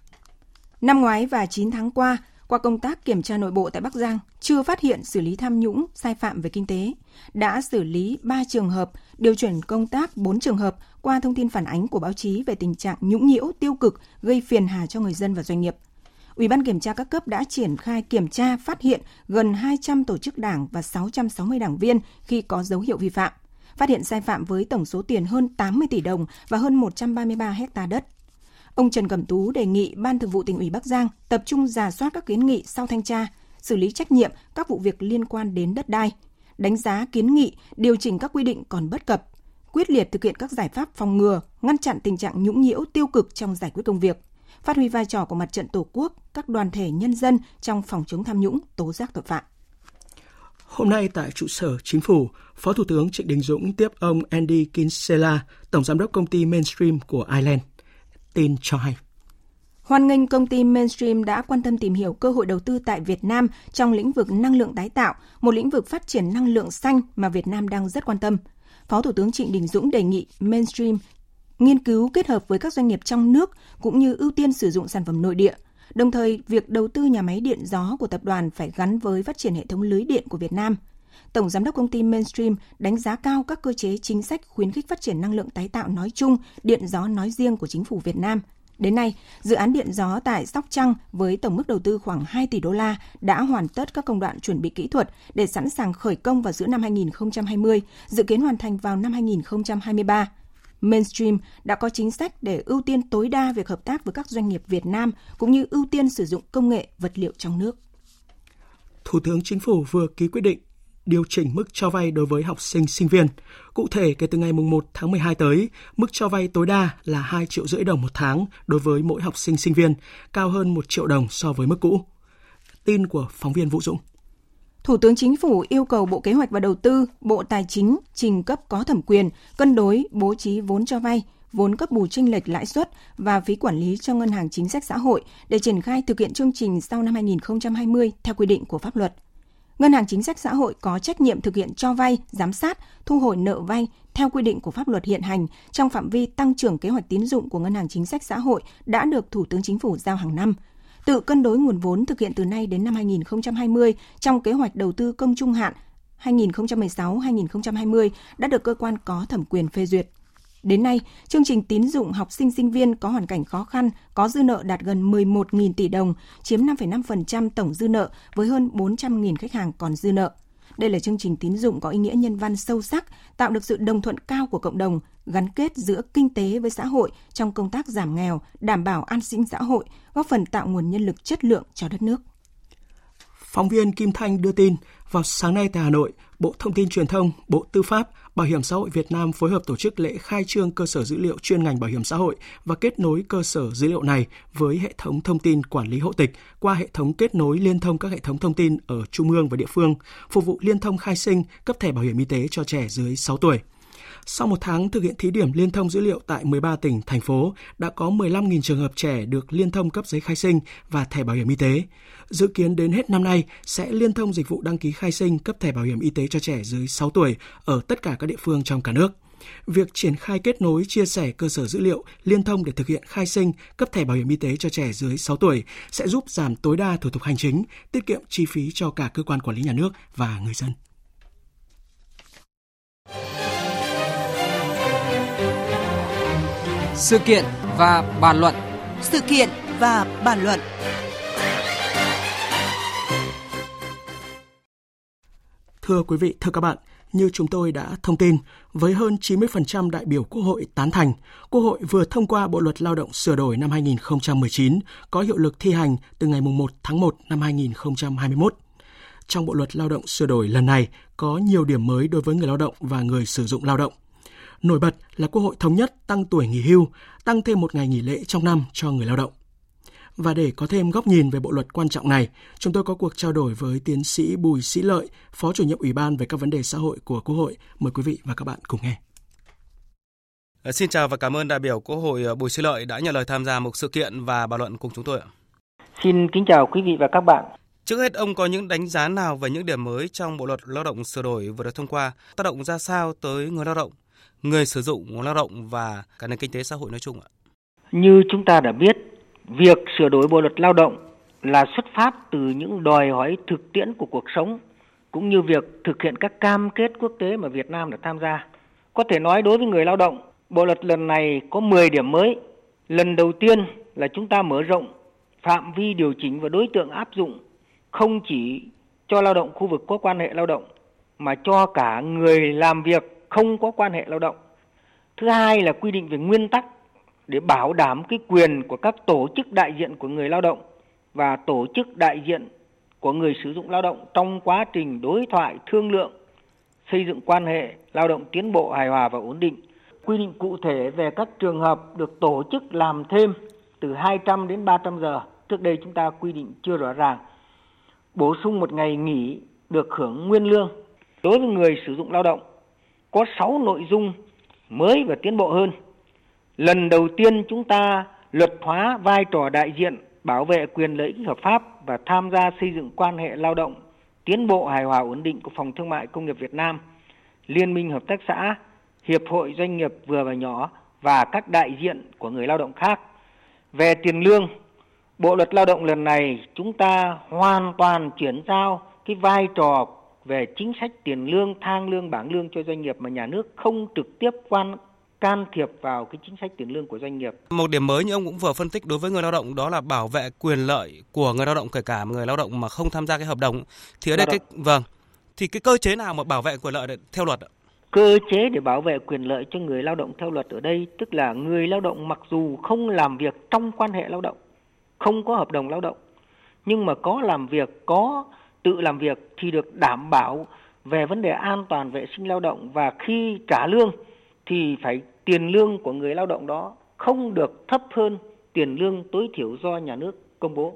Năm ngoái và 9 tháng qua, qua công tác kiểm tra nội bộ tại Bắc Giang, chưa phát hiện xử lý tham nhũng, sai phạm về kinh tế, đã xử lý 3 trường hợp, điều chuyển công tác 4 trường hợp qua thông tin phản ánh của báo chí về tình trạng nhũng nhiễu tiêu cực gây phiền hà cho người dân và doanh nghiệp. Ủy ban kiểm tra các cấp đã triển khai kiểm tra phát hiện gần 200 tổ chức đảng và 660 đảng viên khi có dấu hiệu vi phạm, phát hiện sai phạm với tổng số tiền hơn 80 tỷ đồng và hơn 133 hecta đất. Ông Trần Cẩm Tú đề nghị Ban Thường vụ tỉnh ủy Bắc Giang tập trung giả soát các kiến nghị sau thanh tra, xử lý trách nhiệm các vụ việc liên quan đến đất đai, đánh giá kiến nghị, điều chỉnh các quy định còn bất cập, quyết liệt thực hiện các giải pháp phòng ngừa, ngăn chặn tình trạng nhũng nhiễu tiêu cực trong giải quyết công việc, phát huy vai trò của mặt trận Tổ quốc, các đoàn thể nhân dân trong phòng chống tham nhũng, tố giác tội phạm. Hôm nay tại trụ sở chính phủ, Phó Thủ tướng Trịnh Đình Dũng tiếp ông Andy Kinsella, Tổng Giám đốc công ty Mainstream của Ireland tin cho hay. Hoan nghênh công ty Mainstream đã quan tâm tìm hiểu cơ hội đầu tư tại Việt Nam trong lĩnh vực năng lượng tái tạo, một lĩnh vực phát triển năng lượng xanh mà Việt Nam đang rất quan tâm. Phó Thủ tướng Trịnh Đình Dũng đề nghị Mainstream nghiên cứu kết hợp với các doanh nghiệp trong nước cũng như ưu tiên sử dụng sản phẩm nội địa. Đồng thời, việc đầu tư nhà máy điện gió của tập đoàn phải gắn với phát triển hệ thống lưới điện của Việt Nam – Tổng giám đốc công ty Mainstream đánh giá cao các cơ chế chính sách khuyến khích phát triển năng lượng tái tạo nói chung, điện gió nói riêng của chính phủ Việt Nam. Đến nay, dự án điện gió tại Sóc Trăng với tổng mức đầu tư khoảng 2 tỷ đô la đã hoàn tất các công đoạn chuẩn bị kỹ thuật để sẵn sàng khởi công vào giữa năm 2020, dự kiến hoàn thành vào năm 2023. Mainstream đã có chính sách để ưu tiên tối đa việc hợp tác với các doanh nghiệp Việt Nam cũng như ưu tiên sử dụng công nghệ vật liệu trong nước. Thủ tướng Chính phủ vừa ký quyết định điều chỉnh mức cho vay đối với học sinh sinh viên. Cụ thể, kể từ ngày 1 tháng 12 tới, mức cho vay tối đa là 2 triệu rưỡi đồng một tháng đối với mỗi học sinh sinh viên, cao hơn 1 triệu đồng so với mức cũ. Tin của phóng viên Vũ Dũng. Thủ tướng Chính phủ yêu cầu Bộ Kế hoạch và Đầu tư, Bộ Tài chính trình cấp có thẩm quyền cân đối bố trí vốn cho vay, vốn cấp bù chênh lệch lãi suất và phí quản lý cho ngân hàng chính sách xã hội để triển khai thực hiện chương trình sau năm 2020 theo quy định của pháp luật. Ngân hàng chính sách xã hội có trách nhiệm thực hiện cho vay, giám sát, thu hồi nợ vay theo quy định của pháp luật hiện hành trong phạm vi tăng trưởng kế hoạch tín dụng của Ngân hàng chính sách xã hội đã được Thủ tướng Chính phủ giao hàng năm. Tự cân đối nguồn vốn thực hiện từ nay đến năm 2020 trong kế hoạch đầu tư công trung hạn 2016-2020 đã được cơ quan có thẩm quyền phê duyệt. Đến nay, chương trình tín dụng học sinh sinh viên có hoàn cảnh khó khăn có dư nợ đạt gần 11.000 tỷ đồng, chiếm 5,5% tổng dư nợ với hơn 400.000 khách hàng còn dư nợ. Đây là chương trình tín dụng có ý nghĩa nhân văn sâu sắc, tạo được sự đồng thuận cao của cộng đồng, gắn kết giữa kinh tế với xã hội trong công tác giảm nghèo, đảm bảo an sinh xã hội, góp phần tạo nguồn nhân lực chất lượng cho đất nước. Phóng viên Kim Thanh đưa tin, vào sáng nay tại Hà Nội, Bộ Thông tin Truyền thông, Bộ Tư pháp, Bảo hiểm xã hội Việt Nam phối hợp tổ chức lễ khai trương cơ sở dữ liệu chuyên ngành bảo hiểm xã hội và kết nối cơ sở dữ liệu này với hệ thống thông tin quản lý hộ tịch qua hệ thống kết nối liên thông các hệ thống thông tin ở trung ương và địa phương, phục vụ liên thông khai sinh, cấp thẻ bảo hiểm y tế cho trẻ dưới 6 tuổi. Sau một tháng thực hiện thí điểm liên thông dữ liệu tại 13 tỉnh, thành phố, đã có 15.000 trường hợp trẻ được liên thông cấp giấy khai sinh và thẻ bảo hiểm y tế. Dự kiến đến hết năm nay sẽ liên thông dịch vụ đăng ký khai sinh cấp thẻ bảo hiểm y tế cho trẻ dưới 6 tuổi ở tất cả các địa phương trong cả nước. Việc triển khai kết nối chia sẻ cơ sở dữ liệu liên thông để thực hiện khai sinh cấp thẻ bảo hiểm y tế cho trẻ dưới 6 tuổi sẽ giúp giảm tối đa thủ tục hành chính, tiết kiệm chi phí cho cả cơ quan quản lý nhà nước và người dân. Sự kiện và bàn luận. Sự kiện và bàn luận. Thưa quý vị, thưa các bạn, như chúng tôi đã thông tin, với hơn 90% đại biểu Quốc hội tán thành, Quốc hội vừa thông qua Bộ luật Lao động sửa đổi năm 2019 có hiệu lực thi hành từ ngày 1 tháng 1 năm 2021. Trong Bộ luật Lao động sửa đổi lần này có nhiều điểm mới đối với người lao động và người sử dụng lao động. Nổi bật là Quốc hội thống nhất tăng tuổi nghỉ hưu, tăng thêm một ngày nghỉ lễ trong năm cho người lao động. Và để có thêm góc nhìn về bộ luật quan trọng này, chúng tôi có cuộc trao đổi với tiến sĩ Bùi Sĩ Lợi, Phó chủ nhiệm Ủy ban về các vấn đề xã hội của Quốc hội. Mời quý vị và các bạn cùng nghe. Ờ, xin chào và cảm ơn đại biểu Quốc hội ờ, Bùi Sĩ Lợi đã nhận lời tham gia một sự kiện và bàn luận cùng chúng tôi ạ. Xin kính chào quý vị và các bạn. Trước hết, ông có những đánh giá nào về những điểm mới trong Bộ luật Lao động sửa đổi vừa được thông qua, tác động ra sao tới người lao động, người sử dụng lao động và cả nền kinh tế xã hội nói chung ạ? Như chúng ta đã biết, việc sửa đổi Bộ luật Lao động là xuất phát từ những đòi hỏi thực tiễn của cuộc sống cũng như việc thực hiện các cam kết quốc tế mà Việt Nam đã tham gia. Có thể nói đối với người lao động, bộ luật lần này có 10 điểm mới. Lần đầu tiên là chúng ta mở rộng phạm vi điều chỉnh và đối tượng áp dụng không chỉ cho lao động khu vực có quan hệ lao động mà cho cả người làm việc không có quan hệ lao động. Thứ hai là quy định về nguyên tắc để bảo đảm cái quyền của các tổ chức đại diện của người lao động và tổ chức đại diện của người sử dụng lao động trong quá trình đối thoại thương lượng xây dựng quan hệ lao động tiến bộ hài hòa và ổn định. Quy định cụ thể về các trường hợp được tổ chức làm thêm từ 200 đến 300 giờ. Trước đây chúng ta quy định chưa rõ ràng. Bổ sung một ngày nghỉ được hưởng nguyên lương. Đối với người sử dụng lao động, có 6 nội dung mới và tiến bộ hơn. Lần đầu tiên chúng ta luật hóa vai trò đại diện bảo vệ quyền lợi ích hợp pháp và tham gia xây dựng quan hệ lao động tiến bộ hài hòa ổn định của Phòng Thương mại Công nghiệp Việt Nam, Liên minh Hợp tác xã, Hiệp hội Doanh nghiệp vừa và nhỏ và các đại diện của người lao động khác. Về tiền lương, Bộ luật Lao động lần này chúng ta hoàn toàn chuyển giao cái vai trò về chính sách tiền lương, thang lương, bảng lương cho doanh nghiệp mà nhà nước không trực tiếp quan can thiệp vào cái chính sách tiền lương của doanh nghiệp. Một điểm mới như ông cũng vừa phân tích đối với người lao động đó là bảo vệ quyền lợi của người lao động kể cả người lao động mà không tham gia cái hợp đồng. Thì ở đây cái vâng thì cái cơ chế nào mà bảo vệ quyền lợi theo luật ạ? Cơ chế để bảo vệ quyền lợi cho người lao động theo luật ở đây tức là người lao động mặc dù không làm việc trong quan hệ lao động, không có hợp đồng lao động nhưng mà có làm việc, có tự làm việc thì được đảm bảo về vấn đề an toàn vệ sinh lao động và khi trả lương thì phải tiền lương của người lao động đó không được thấp hơn tiền lương tối thiểu do nhà nước công bố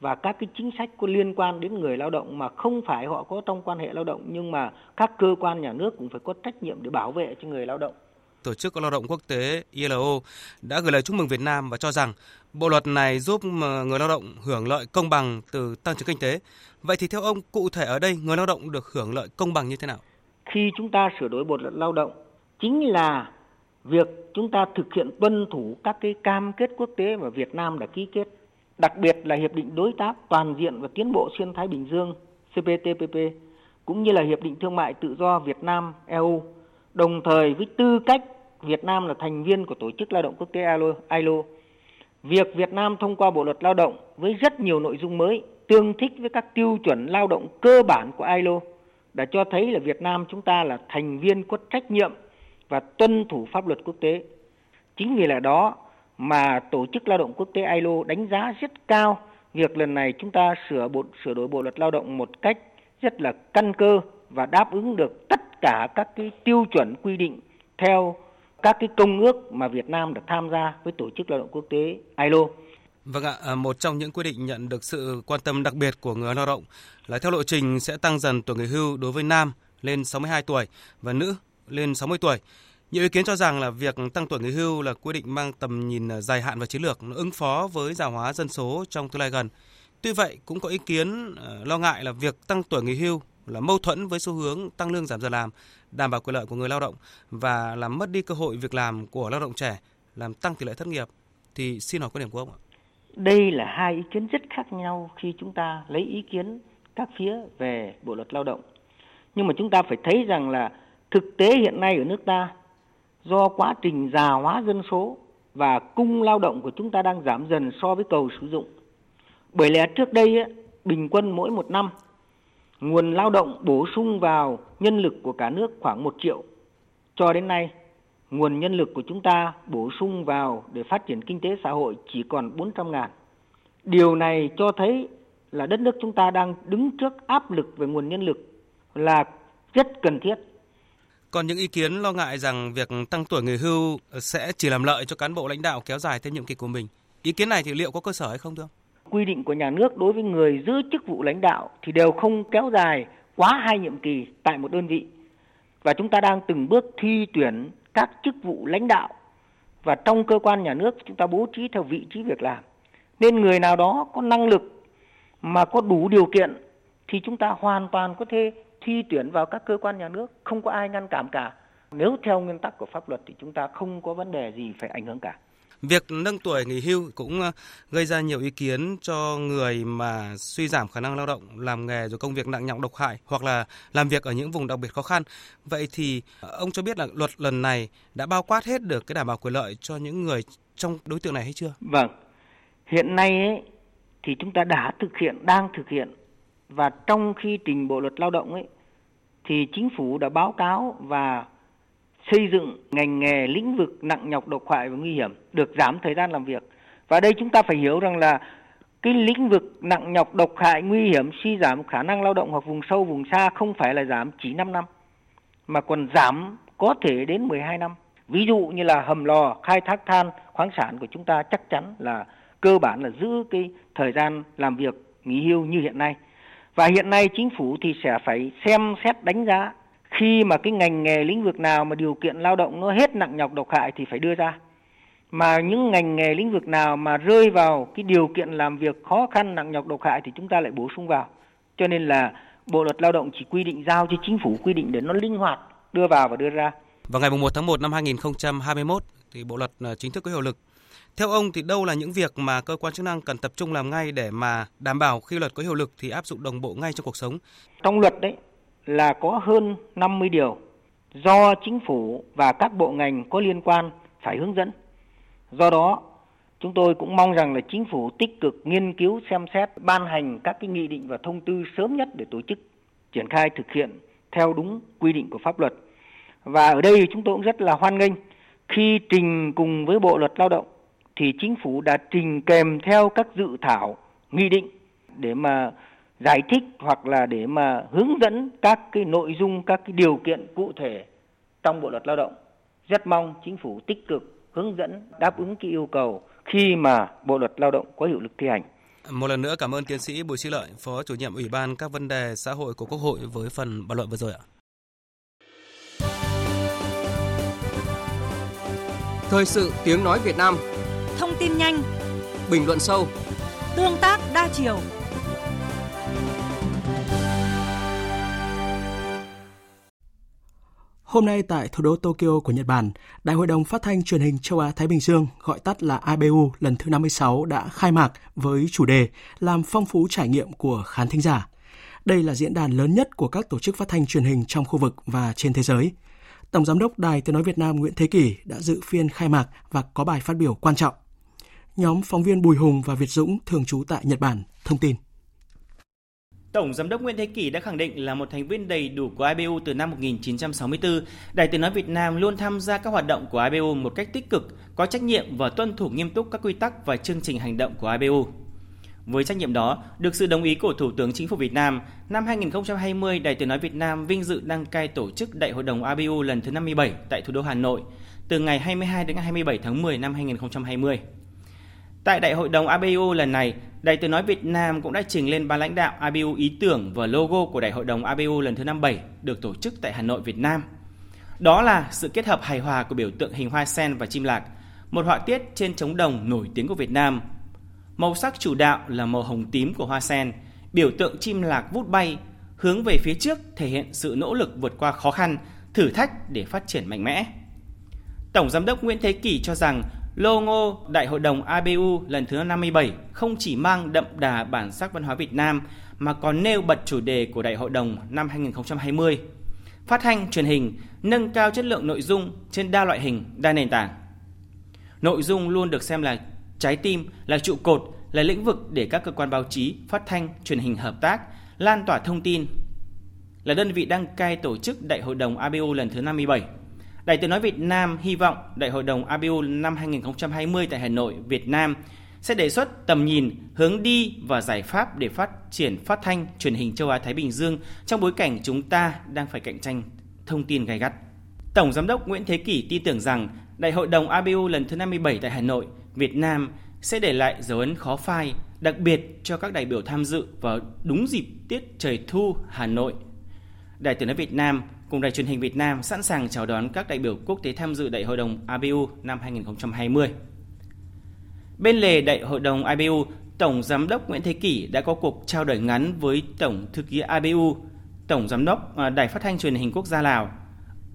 và các cái chính sách có liên quan đến người lao động mà không phải họ có trong quan hệ lao động nhưng mà các cơ quan nhà nước cũng phải có trách nhiệm để bảo vệ cho người lao động. Tổ chức Lao động Quốc tế ILO đã gửi lời chúc mừng Việt Nam và cho rằng bộ luật này giúp người lao động hưởng lợi công bằng từ tăng trưởng kinh tế. Vậy thì theo ông, cụ thể ở đây người lao động được hưởng lợi công bằng như thế nào? Khi chúng ta sửa đổi bộ luật lao động chính là việc chúng ta thực hiện tuân thủ các cái cam kết quốc tế mà Việt Nam đã ký kết, đặc biệt là hiệp định đối tác toàn diện và tiến bộ xuyên Thái Bình Dương CPTPP cũng như là Hiệp định Thương mại Tự do Việt Nam EU, đồng thời với tư cách Việt Nam là thành viên của Tổ chức Lao động Quốc tế ILO. Việc Việt Nam thông qua Bộ luật Lao động với rất nhiều nội dung mới, tương thích với các tiêu chuẩn lao động cơ bản của ILO đã cho thấy là Việt Nam chúng ta là thành viên có trách nhiệm và tuân thủ pháp luật quốc tế. Chính vì là đó mà Tổ chức Lao động Quốc tế ILO đánh giá rất cao việc lần này chúng ta sửa bộ, sửa đổi bộ luật lao động một cách rất là căn cơ và đáp ứng được tất cả các cái tiêu chuẩn quy định theo các cái công ước mà Việt Nam đã tham gia với Tổ chức Lao động Quốc tế ILO. Vâng ạ, à, một trong những quy định nhận được sự quan tâm đặc biệt của người lao động là theo lộ trình sẽ tăng dần tuổi nghỉ hưu đối với nam lên 62 tuổi và nữ lên 60 tuổi. Nhiều ý kiến cho rằng là việc tăng tuổi nghỉ hưu là quy định mang tầm nhìn dài hạn và chiến lược nó ứng phó với già hóa dân số trong tương lai gần. Tuy vậy, cũng có ý kiến à, lo ngại là việc tăng tuổi nghỉ hưu là mâu thuẫn với xu hướng tăng lương giảm giờ làm, đảm bảo quyền lợi của người lao động và làm mất đi cơ hội việc làm của lao động trẻ, làm tăng tỷ lệ thất nghiệp. Thì xin hỏi quan điểm của ông ạ. Đây là hai ý kiến rất khác nhau khi chúng ta lấy ý kiến các phía về Bộ luật Lao động. Nhưng mà chúng ta phải thấy rằng là thực tế hiện nay ở nước ta do quá trình già hóa dân số và cung lao động của chúng ta đang giảm dần so với cầu sử dụng. Bởi lẽ trước đây bình quân mỗi một năm nguồn lao động bổ sung vào nhân lực của cả nước khoảng 1 triệu. Cho đến nay, nguồn nhân lực của chúng ta bổ sung vào để phát triển kinh tế xã hội chỉ còn 400 ngàn. Điều này cho thấy là đất nước chúng ta đang đứng trước áp lực về nguồn nhân lực là rất cần thiết. Còn những ý kiến lo ngại rằng việc tăng tuổi nghỉ hưu sẽ chỉ làm lợi cho cán bộ lãnh đạo kéo dài thêm nhiệm kỳ của mình. Ý kiến này thì liệu có cơ sở hay không thưa ông? Quy định của nhà nước đối với người giữ chức vụ lãnh đạo thì đều không kéo dài quá hai nhiệm kỳ tại một đơn vị. Và chúng ta đang từng bước thi tuyển các chức vụ lãnh đạo và trong cơ quan nhà nước chúng ta bố trí theo vị trí việc làm. Nên người nào đó có năng lực mà có đủ điều kiện thì chúng ta hoàn toàn có thể thi tuyển vào các cơ quan nhà nước, không có ai ngăn cản cả. Nếu theo nguyên tắc của pháp luật thì chúng ta không có vấn đề gì phải ảnh hưởng cả. Việc nâng tuổi nghỉ hưu cũng ờ, gây ra nhiều ý kiến cho người mà suy giảm khả năng lao động, làm nghề rồi công việc nặng nhọc độc hại hoặc là làm việc ở những vùng đặc biệt khó khăn. Vậy thì ờ, ông cho biết là luật lần này đã bao quát hết được cái đảm bảo quyền lợi cho những người trong đối tượng này hay chưa? Vâng. Hiện nay ấy, thì chúng ta đã thực hiện, đang thực hiện và trong khi trình bộ luật lao động ấy thì chính phủ đã báo cáo và xây dựng ngành nghề, lĩnh vực nặng nhọc, độc hại và nguy hiểm, được giảm thời gian làm việc. Và đây chúng ta phải hiểu rằng là cái lĩnh vực nặng nhọc, độc hại, nguy hiểm, suy giảm khả năng lao động hoặc vùng sâu, vùng xa không phải là giảm chỉ 5 năm, mà còn giảm có thể đến 12 năm. Ví dụ như là hầm lò, khai thác than, khoáng sản của chúng ta chắc chắn là cơ bản là giữ cái thời gian làm việc nghỉ hưu như hiện nay. Và hiện nay chính phủ thì sẽ phải xem xét đánh giá khi mà cái ngành nghề lĩnh vực nào mà điều kiện lao động nó hết nặng nhọc độc hại thì phải đưa ra. Mà những ngành nghề lĩnh vực nào mà rơi vào cái điều kiện làm việc khó khăn nặng nhọc độc hại thì chúng ta lại bổ sung vào. Cho nên là bộ luật lao động chỉ quy định giao cho chính phủ quy định để nó linh hoạt đưa vào và đưa ra. Vào ngày 1 tháng 1 năm 2021 thì bộ luật ờ, chính thức có hiệu lực. Theo ông thì đâu là những việc mà cơ quan chức năng cần tập trung làm ngay để mà đảm bảo khi luật có hiệu lực thì áp dụng đồng bộ ngay trong cuộc sống? Trong luật đấy là có hơn 50 điều do chính phủ và các bộ ngành có liên quan phải hướng dẫn. Do đó, chúng tôi cũng mong rằng là chính phủ tích cực nghiên cứu xem xét ban hành các cái nghị định và thông tư sớm nhất để tổ chức triển khai thực hiện theo đúng quy định của pháp luật. Và ở đây chúng tôi cũng rất là hoan nghênh khi trình cùng với Bộ luật Lao động thì chính phủ đã trình kèm theo các dự thảo nghị định để mà giải thích hoặc là để mà hướng dẫn các cái nội dung các cái điều kiện cụ thể trong bộ luật lao động. Rất mong chính phủ tích cực hướng dẫn đáp ứng cái yêu cầu khi mà bộ luật lao động có hiệu lực thi hành. Một lần nữa cảm ơn tiến sĩ Bùi Sĩ Lợi, Phó chủ nhiệm Ủy ban các vấn đề xã hội của Quốc hội với phần bàn luận vừa rồi ạ. Thời sự tiếng nói Việt Nam. Thông tin nhanh. Bình luận sâu. Tương tác đa chiều Hôm nay tại thủ đô Tokyo của Nhật Bản, Đại hội đồng Phát thanh Truyền hình Châu Á Thái Bình Dương, gọi tắt là IBU lần thứ 56 đã khai mạc với chủ đề làm phong phú trải nghiệm của khán thính giả. Đây là diễn đàn lớn nhất của các tổ chức phát thanh truyền hình trong khu vực và trên thế giới. Tổng Giám đốc Đài Tiếng Nói Việt Nam Nguyễn Thế Kỷ đã dự phiên khai mạc và có bài phát biểu quan trọng. Nhóm phóng viên Bùi Hùng và Việt Dũng thường trú tại Nhật Bản thông tin. Tổng Giám đốc Nguyễn Thế Kỷ đã khẳng định là một thành viên đầy đủ của IBU từ năm 1964, Đài Tiếng Nói Việt Nam luôn tham gia các hoạt động của IBU một cách tích cực, có trách nhiệm và tuân thủ nghiêm túc các quy tắc và chương trình hành động của IBU. Với trách nhiệm đó, được sự đồng ý của Thủ tướng Chính phủ Việt Nam, năm 2020, Đài Tiếng Nói Việt Nam vinh dự đăng cai tổ chức Đại hội đồng IBU lần thứ 57 tại thủ đô Hà Nội, từ ngày 22 đến ngày 27 tháng 10 năm 2020. Tại Đại hội đồng ABU lần này, Đài Tiếng Nói Việt Nam cũng đã trình lên ban lãnh đạo ABU ý tưởng và logo của Đại hội đồng ABU lần thứ 57 được tổ chức tại Hà Nội, Việt Nam. Đó là sự kết hợp hài hòa của biểu tượng hình hoa sen và chim lạc, một họa tiết trên trống đồng nổi tiếng của Việt Nam. Màu sắc chủ đạo là màu hồng tím của hoa sen, biểu tượng chim lạc vút bay, hướng về phía trước thể hiện sự nỗ lực vượt qua khó khăn, thử thách để phát triển mạnh mẽ. Tổng Giám đốc Nguyễn Thế Kỳ cho rằng Logo Đại hội đồng ABU lần thứ 57 không chỉ mang đậm đà bản sắc văn hóa Việt Nam mà còn nêu bật chủ đề của Đại hội đồng năm 2020. Phát thanh truyền hình nâng cao chất lượng nội dung trên đa loại hình, đa nền tảng. Nội dung luôn được xem là trái tim, là trụ cột, là lĩnh vực để các cơ quan báo chí, phát thanh, truyền hình hợp tác, lan tỏa thông tin. Là đơn vị đăng cai tổ chức Đại hội đồng ABU lần thứ 57 Đài Tiếng Nói Việt Nam hy vọng Đại hội đồng ABU năm 2020 tại Hà Nội, Việt Nam sẽ đề xuất tầm nhìn, hướng đi và giải pháp để phát triển phát thanh truyền hình châu Á Thái Bình Dương trong bối cảnh chúng ta đang phải cạnh tranh thông tin gay gắt. Tổng giám đốc Nguyễn Thế Kỷ tin tưởng rằng Đại hội đồng ABU lần thứ 57 tại Hà Nội, Việt Nam sẽ để lại dấu ấn khó phai, đặc biệt cho các đại biểu tham dự vào đúng dịp tiết trời thu Hà Nội. Đài Tiếng nói Việt Nam cùng Đài truyền hình Việt Nam sẵn sàng chào đón các đại biểu quốc tế tham dự Đại hội đồng ABU năm 2020. Bên lề Đại hội đồng ABU, Tổng Giám đốc Nguyễn Thế Kỷ đã có cuộc trao đổi ngắn với Tổng Thư ký ABU, Tổng Giám đốc à, Đài Phát thanh Truyền hình Quốc gia Lào,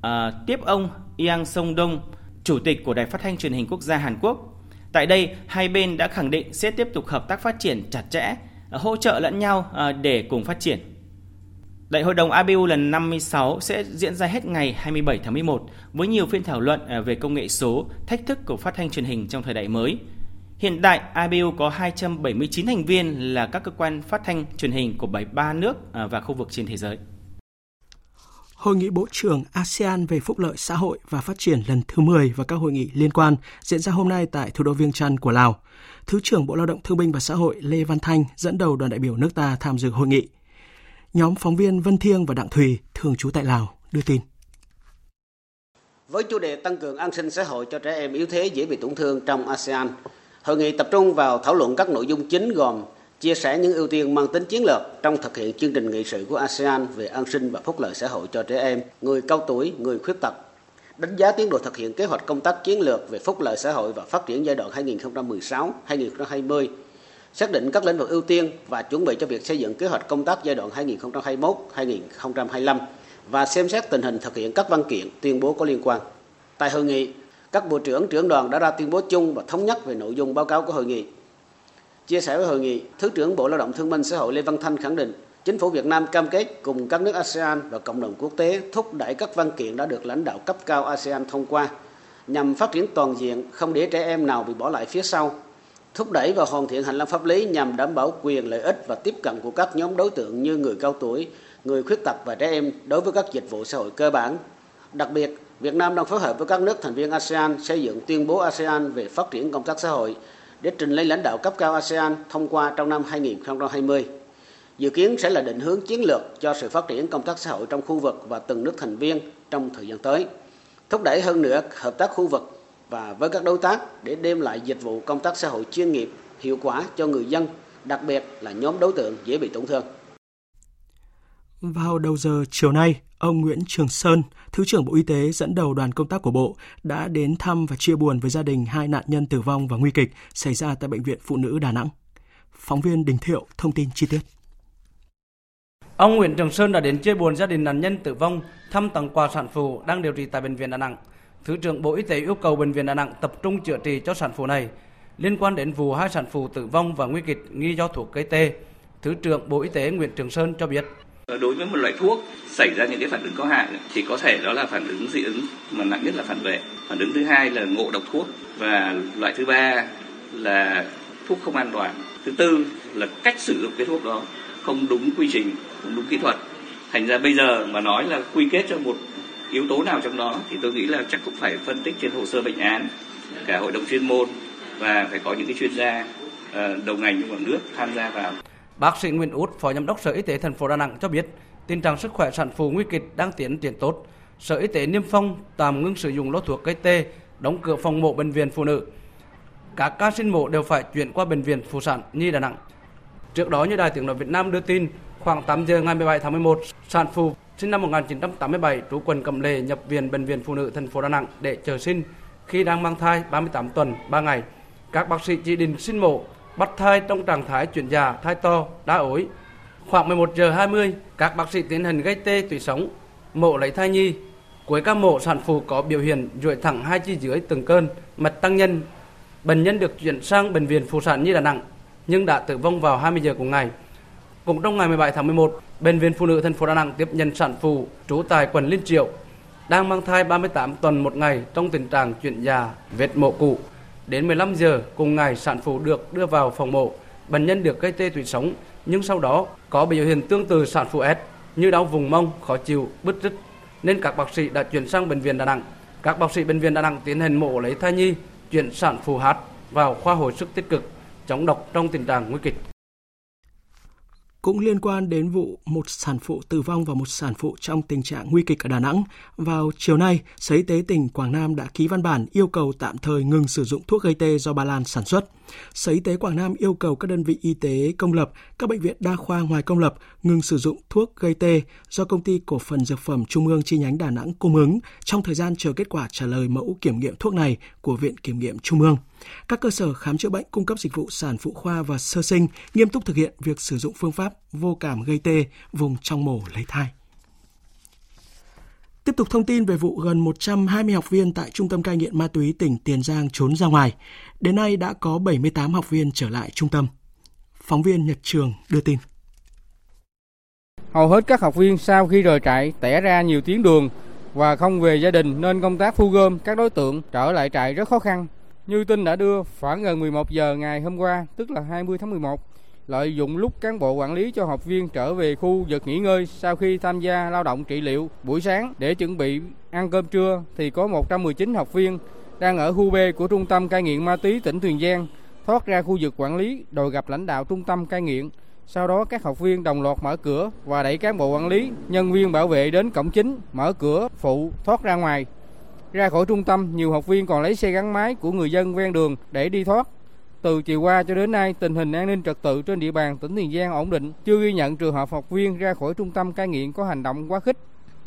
à, tiếp ông Yang Song Dong, Chủ tịch của Đài Phát thanh Truyền hình Quốc gia Hàn Quốc. Tại đây, hai bên đã khẳng định sẽ tiếp tục hợp tác phát triển chặt chẽ, hỗ trợ lẫn nhau à, để cùng phát triển. Đại hội đồng ABU lần 56 sẽ diễn ra hết ngày 27 tháng 11 với nhiều phiên thảo luận à, về công nghệ số, thách thức của phát thanh truyền hình trong thời đại mới. Hiện tại, ABU có 279 thành viên là các cơ quan phát thanh truyền hình của 73 nước à, và khu vực trên thế giới. Hội nghị Bộ trưởng ASEAN về phúc lợi xã hội và phát triển lần thứ 10 và các hội nghị liên quan diễn ra hôm nay tại thủ đô Viêng Chăn của Lào. Thứ trưởng Bộ Lao động Thương binh và Xã hội Lê Văn Thanh dẫn đầu đoàn đại biểu nước ta tham dự hội nghị. Nhóm phóng viên Vân Thiêng và Đặng Thùy thường trú tại Lào đưa tin. Với chủ đề tăng cường an sinh xã hội cho trẻ em yếu thế dễ bị tổn thương trong ASEAN, hội nghị tập trung vào thảo luận các nội dung chính gồm chia sẻ những ưu tiên mang tính chiến lược trong thực hiện chương trình nghị sự của ASEAN về an sinh và phúc lợi xã hội cho trẻ em, người cao tuổi, người khuyết tật, đánh giá tiến độ thực hiện kế hoạch công tác chiến lược về phúc lợi xã hội và phát triển giai đoạn 2016-2020 xác định các lĩnh vực ưu tiên và chuẩn bị cho việc xây dựng kế hoạch công tác giai đoạn 2021-2025 và xem xét tình hình thực hiện các văn kiện, tuyên bố có liên quan. Tại hội nghị, các bộ trưởng trưởng đoàn đã ra tuyên bố chung và thống nhất về nội dung báo cáo của hội nghị. Chia sẻ với hội nghị, Thứ trưởng Bộ Lao động Thương binh Xã hội Lê Văn Thanh khẳng định Chính phủ Việt Nam cam kết cùng các nước ASEAN và cộng đồng quốc tế thúc đẩy các văn kiện đã được lãnh đạo cấp cao ASEAN thông qua nhằm phát triển toàn diện, không để trẻ em nào bị bỏ lại phía sau thúc đẩy và hoàn thiện hành lang pháp lý nhằm đảm bảo quyền lợi ích và tiếp cận của các nhóm đối tượng như người cao tuổi, người khuyết tật và trẻ em đối với các dịch vụ xã hội cơ bản. Đặc biệt, Việt Nam đang phối hợp với các nước thành viên ASEAN xây dựng tuyên bố ASEAN về phát triển công tác xã hội để trình lên lãnh đạo cấp cao ASEAN thông qua trong năm 2020. Dự kiến sẽ là định hướng chiến lược cho sự phát triển công tác xã hội trong khu vực và từng nước thành viên trong thời gian tới. Thúc đẩy hơn nữa hợp tác khu vực và với các đối tác để đem lại dịch vụ công tác xã hội chuyên nghiệp, hiệu quả cho người dân, đặc biệt là nhóm đối tượng dễ bị tổn thương. Vào đầu giờ chiều nay, ông Nguyễn Trường Sơn, Thứ trưởng Bộ Y tế dẫn đầu đoàn công tác của Bộ đã đến thăm và chia buồn với gia đình hai nạn nhân tử vong và nguy kịch xảy ra tại Bệnh viện Phụ nữ Đà Nẵng. Phóng viên Đình Thiệu thông tin chi tiết. Ông Nguyễn Trường Sơn đã đến chia buồn gia đình nạn nhân tử vong, thăm tặng quà sản phụ đang điều trị tại Bệnh viện Đà Nẵng. Thứ trưởng Bộ Y tế yêu cầu Bệnh viện Đà Nẵng tập trung chữa trị cho sản phụ này. Liên quan đến vụ hai sản phụ tử vong và nguy kịch nghi do thuốc gây tê, Thứ trưởng Bộ Y tế Nguyễn Trường Sơn cho biết. Đối với một loại thuốc xảy ra những cái phản ứng có hại thì có thể đó là phản ứng dị ứng mà nặng nhất là phản vệ. Phản ứng thứ hai là ngộ độc thuốc và loại thứ ba là thuốc không an toàn. Thứ tư là cách sử dụng cái thuốc đó không đúng quy trình, không đúng kỹ thuật. Thành ra bây giờ mà nói là quy kết cho một yếu tố nào trong đó thì tôi nghĩ là chắc cũng phải phân tích trên hồ sơ bệnh án, cả hội đồng chuyên môn và phải có những cái chuyên gia ờ, đầu ngành trong cả nước tham gia vào. Bác sĩ Nguyễn Út, Phó Giám đốc Sở Y tế thành phố Đà Nẵng cho biết, tình trạng sức khỏe sản phụ nguy kịch đang tiến triển tốt. Sở Y tế Niêm Phong tạm ngưng sử dụng lô thuốc gây tê, đóng cửa phòng mổ bệnh viện phụ nữ. Các ca sinh mổ đều phải chuyển qua bệnh viện phụ sản Nhi Đà Nẵng. Trước đó như Đài Tiếng nói Việt Nam đưa tin, khoảng 8 giờ ngày 17 tháng 11, sản phụ sinh năm 1987 trú quận Cẩm Lệ nhập viện bệnh viện phụ nữ thành phố Đà Nẵng để chờ sinh khi đang mang thai 38 tuần 3 ngày. Các bác sĩ chỉ định sinh mổ bắt thai trong trạng thái chuyển già, thai to, đá ối. Khoảng 11 giờ 20, các bác sĩ tiến hành gây tê tủy sống, mổ lấy thai nhi. Cuối ca mổ sản phụ có biểu hiện duỗi thẳng hai chi dưới từng cơn, mạch tăng nhân. Bệnh nhân được chuyển sang bệnh viện phụ sản Nhi Đà Nẵng nhưng đã tử vong vào 20 giờ cùng ngày. Cũng trong ngày 17 tháng 11, Bệnh viện Phụ nữ thành phố Đà Nẵng tiếp nhận sản phụ trú tại quận Liên Triệu đang mang thai 38 tuần một ngày trong tình trạng chuyển già, vết mổ cũ. Đến 15 giờ cùng ngày sản phụ được đưa vào phòng mổ. Bệnh nhân được gây tê tủy sống nhưng sau đó có biểu hiện tương tự sản phụ S như đau vùng mông, khó chịu, bứt rứt nên các bác sĩ đã chuyển sang bệnh viện Đà Nẵng. Các bác sĩ bệnh viện Đà Nẵng tiến hành mổ lấy thai nhi, chuyển sản phụ H vào khoa hồi sức tích cực, chống độc trong tình trạng nguy kịch. Cũng liên quan đến vụ một sản phụ tử vong và một sản phụ trong tình trạng nguy kịch ở Đà Nẵng, vào chiều nay, Sở Y tế tỉnh Quảng Nam đã ký văn bản yêu cầu tạm thời ngừng sử dụng thuốc gây tê do Ba Lan sản xuất. Sở Y tế Quảng Nam yêu cầu các đơn vị y tế công lập, các bệnh viện đa khoa ngoài công lập ngừng sử dụng thuốc gây tê do công ty cổ phần dược phẩm Trung ương chi nhánh Đà Nẵng cung ứng trong thời gian chờ kết quả trả lời mẫu kiểm nghiệm thuốc này của Viện Kiểm nghiệm Trung ương. Các cơ sở khám chữa bệnh cung cấp dịch vụ sản phụ khoa và sơ sinh nghiêm túc thực hiện việc sử dụng phương pháp vô cảm gây tê, vùng trong mổ lấy thai. Tiếp tục thông tin về vụ gần 120 học viên tại Trung tâm cai nghiện ma túy tỉnh Tiền Giang trốn ra ngoài. Đến nay đã có 78 học viên trở lại trung tâm. Phóng viên Nhật Trường đưa tin. Hầu hết các học viên sau khi rời trại tẻ ra nhiều tuyến đường và không về gia đình nên công tác thu gom các đối tượng trở lại trại rất khó khăn. Như tin đã đưa, khoảng gần 11 giờ ngày hôm qua, tức là 20 tháng 11, lợi dụng lúc cán bộ quản lý cho học viên trở về khu vực nghỉ ngơi sau khi tham gia lao động trị liệu buổi sáng để chuẩn bị ăn cơm trưa thì có 119 học viên đang ở khu B của Trung tâm cai nghiện ma túy tỉnh Tiền Giang thoát ra khu vực quản lý đòi gặp lãnh đạo trung tâm cai nghiện. Sau đó các học viên đồng loạt mở cửa và đẩy cán bộ quản lý, nhân viên bảo vệ đến cổng chính, mở cửa phụ thoát ra ngoài. Ra khỏi trung tâm, nhiều học viên còn lấy xe gắn máy của người dân ven đường để đi thoát. Từ chiều qua cho đến nay, tình hình an ninh trật tự trên địa bàn tỉnh Tiền Giang ổn định, chưa ghi nhận trường hợp học viên ra khỏi trung tâm cai nghiện có hành động quá khích.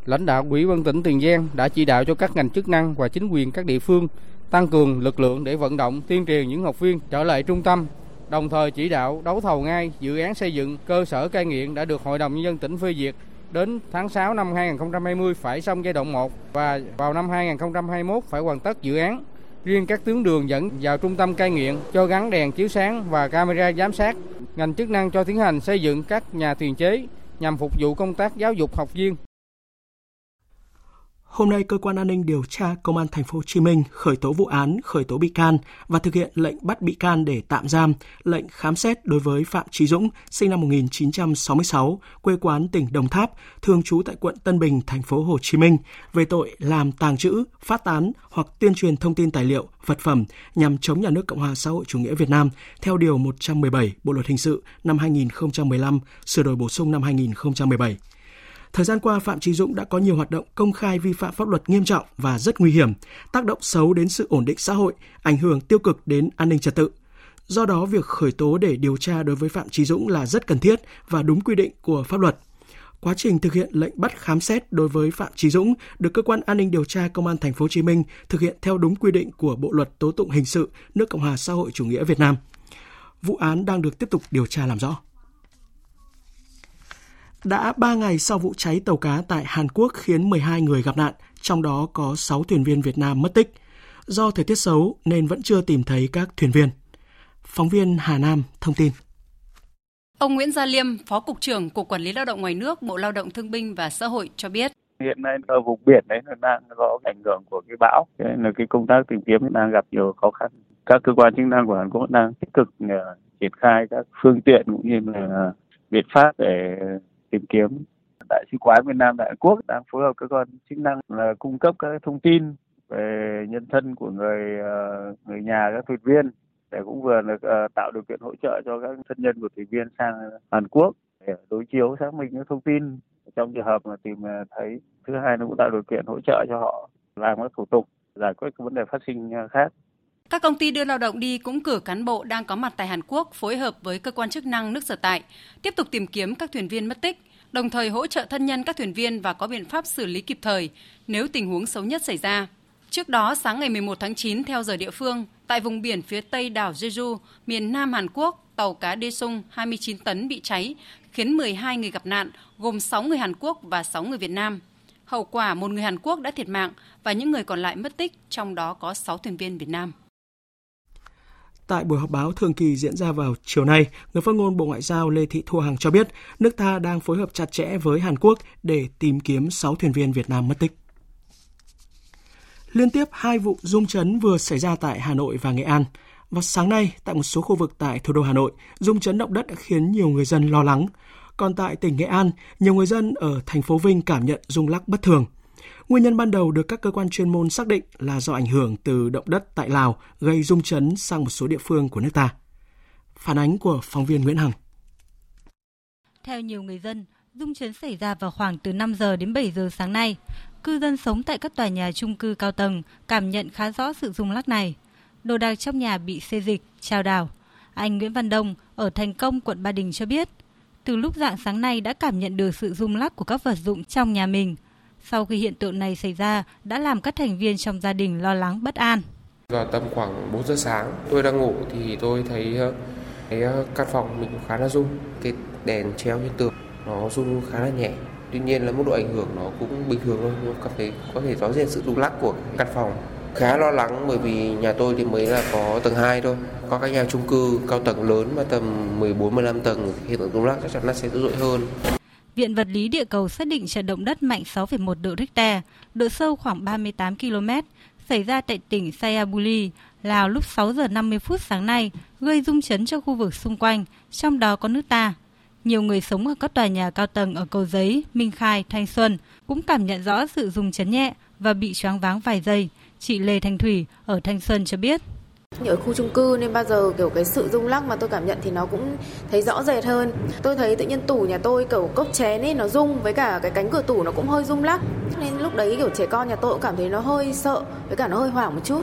Lãnh đạo Ủy ban tỉnh Tiền Giang đã chỉ đạo cho các ngành chức năng và chính quyền các địa phương tăng cường lực lượng để vận động tuyên truyền những học viên trở lại trung tâm, đồng thời chỉ đạo đấu thầu ngay dự án xây dựng cơ sở cai nghiện đã được Hội đồng nhân dân tỉnh phê duyệt đến tháng 6 năm 2020 phải xong giai đoạn 1 và vào năm 2021 phải hoàn tất dự án. Riêng các tuyến đường dẫn vào trung tâm cai nghiện cho gắn đèn chiếu sáng và camera giám sát. Ngành chức năng cho tiến hành xây dựng các nhà tiền chế nhằm phục vụ công tác giáo dục học viên Hôm nay, cơ quan an ninh điều tra công an thành phố Hồ Chí Minh khởi tố vụ án, khởi tố bị can và thực hiện lệnh bắt bị can để tạm giam, lệnh khám xét đối với Phạm Trí Dũng, sinh năm 1966, quê quán tỉnh Đồng Tháp, thường trú tại quận Tân Bình, thành phố Hồ Chí Minh về tội làm tàng trữ, phát tán hoặc tuyên truyền thông tin tài liệu, vật phẩm nhằm chống nhà nước Cộng hòa xã hội chủ nghĩa Việt Nam theo điều 117 Bộ luật hình sự năm 2015, sửa đổi bổ sung năm 2017. Thời gian qua, Phạm Trí Dũng đã có nhiều hoạt động công khai vi phạm pháp luật nghiêm trọng và rất nguy hiểm, tác động xấu đến sự ổn định xã hội, ảnh hưởng tiêu cực đến an ninh trật tự. Do đó, việc khởi tố để điều tra đối với Phạm Trí Dũng là rất cần thiết và đúng quy định của pháp luật. Quá trình thực hiện lệnh bắt khám xét đối với Phạm Trí Dũng được cơ quan an ninh điều tra công an thành phố Hồ Chí Minh thực hiện theo đúng quy định của Bộ luật tố tụng hình sự nước Cộng hòa xã hội chủ nghĩa Việt Nam. Vụ án đang được tiếp tục điều tra làm rõ. Đã 3 ngày sau vụ cháy tàu cá tại Hàn Quốc khiến 12 người gặp nạn, trong đó có 6 thuyền viên Việt Nam mất tích. Do thời tiết xấu nên vẫn chưa tìm thấy các thuyền viên. Phóng viên Hà Nam thông tin. Ông Nguyễn Gia Liêm, Phó Cục trưởng Cục Quản lý Lao động ngoài nước, Bộ Lao động Thương binh và Xã hội cho biết. Hiện nay ở vùng biển đấy nó đang có ảnh hưởng của cái bão, nên là cái công tác tìm kiếm đang gặp nhiều khó khăn. Các cơ quan chức năng của Hàn Quốc đang tích cực ờ, triển khai các phương tiện cũng như là biện pháp để tìm kiếm. Đại sứ quán Việt Nam tại Hàn Quốc đang phối hợp cơ quan chức năng là cung cấp các thông tin về nhân thân của người ờ, người nhà, các thuyền viên. Để cũng vừa được ờ, tạo điều kiện hỗ trợ cho các thân nhân của thuyền viên sang Hàn Quốc để đối chiếu, xác minh các thông tin. Trong trường hợp mà tìm ờ, thấy, thứ hai nó cũng tạo điều kiện hỗ trợ cho họ làm các thủ tục, giải quyết các vấn đề phát sinh khác các công ty đưa lao động đi cũng cử cán bộ đang có mặt tại Hàn Quốc phối hợp với cơ quan chức năng nước sở tại, tiếp tục tìm kiếm các thuyền viên mất tích, đồng thời hỗ trợ thân nhân các thuyền viên và có biện pháp xử lý kịp thời nếu tình huống xấu nhất xảy ra. Trước đó, sáng ngày 11 tháng 9 theo giờ địa phương, tại vùng biển phía tây đảo Jeju, miền Nam Hàn Quốc, tàu cá Daesung 29 tấn bị cháy, khiến 12 người gặp nạn, gồm 6 người Hàn Quốc và 6 người Việt Nam. Hậu quả, một người Hàn Quốc đã thiệt mạng và những người còn lại mất tích, trong đó có 6 thuyền viên Việt Nam. Tại buổi họp báo thường kỳ diễn ra vào chiều nay, người phát ngôn Bộ Ngoại giao Lê Thị Thu Hằng cho biết nước ta đang phối hợp chặt chẽ với Hàn Quốc để tìm kiếm 6 thuyền viên Việt Nam mất tích. Liên tiếp hai vụ rung chấn vừa xảy ra tại Hà Nội và Nghệ An. Vào sáng nay, tại một số khu vực tại thủ đô Hà Nội, rung chấn động đất đã khiến nhiều người dân lo lắng. Còn tại tỉnh Nghệ An, nhiều người dân ở thành phố Vinh cảm nhận rung lắc bất thường. Nguyên nhân ban đầu được các cơ quan chuyên môn xác định là do ảnh hưởng từ động đất tại Lào gây rung chấn sang một số địa phương của nước ta. Phản ánh của phóng viên Nguyễn Hằng. Theo nhiều người dân, rung chấn xảy ra vào khoảng từ 5 giờ đến 7 giờ sáng nay. Cư dân sống tại các tòa nhà chung cư cao tầng cảm nhận khá rõ sự rung lắc này. Đồ đạc trong nhà bị xê dịch, trao đảo. Anh Nguyễn Văn Đông ở Thành Công, quận Ba Đình cho biết, từ lúc dạng sáng nay đã cảm nhận được sự rung lắc của các vật dụng trong nhà mình. Sau khi hiện tượng này xảy ra, đã làm các thành viên trong gia đình lo lắng bất an. Vào tầm khoảng 4 giờ sáng, tôi đang ngủ thì tôi thấy ờ, cái ờ, căn phòng mình khá là rung. Cái đèn treo trên tường nó rung khá là nhẹ tuy nhiên là mức độ ảnh hưởng nó cũng bình thường thôi nhưng cảm thấy có thể rõ rệt sự rung lắc của căn phòng khá lo lắng bởi vì nhà tôi thì mới là có tầng 2 thôi có các nhà chung cư cao tầng lớn mà tầm 14 15 tầng hiện tượng rung lắc chắc chắn là sẽ dữ dội hơn Viện vật lý địa cầu xác định trận động đất mạnh 6,1 độ Richter, độ sâu khoảng 38 km, xảy ra tại tỉnh Sayabuli, Lào lúc 6 giờ 50 phút sáng nay, gây rung chấn cho khu vực xung quanh, trong đó có nước ta. Nhiều người sống ở các tòa nhà cao tầng ở Cầu Giấy, Minh Khai, Thanh Xuân cũng cảm nhận rõ sự rung chấn nhẹ và bị choáng váng vài giây. Chị Lê Thanh Thủy ở Thanh Xuân cho biết. Ở khu chung cư nên bao giờ, kiểu, cái sự rung lắc mà tôi cảm nhận thì nó cũng thấy rõ rệt hơn. Tôi thấy tự nhiên tủ nhà tôi, kiểu, cốc chén ấy, nó rung với cả cái cánh cửa tủ nó cũng hơi rung lắc. Nên lúc đấy, kiểu, trẻ con nhà tôi cũng cảm thấy nó hơi sợ, với cả nó hơi hoảng một chút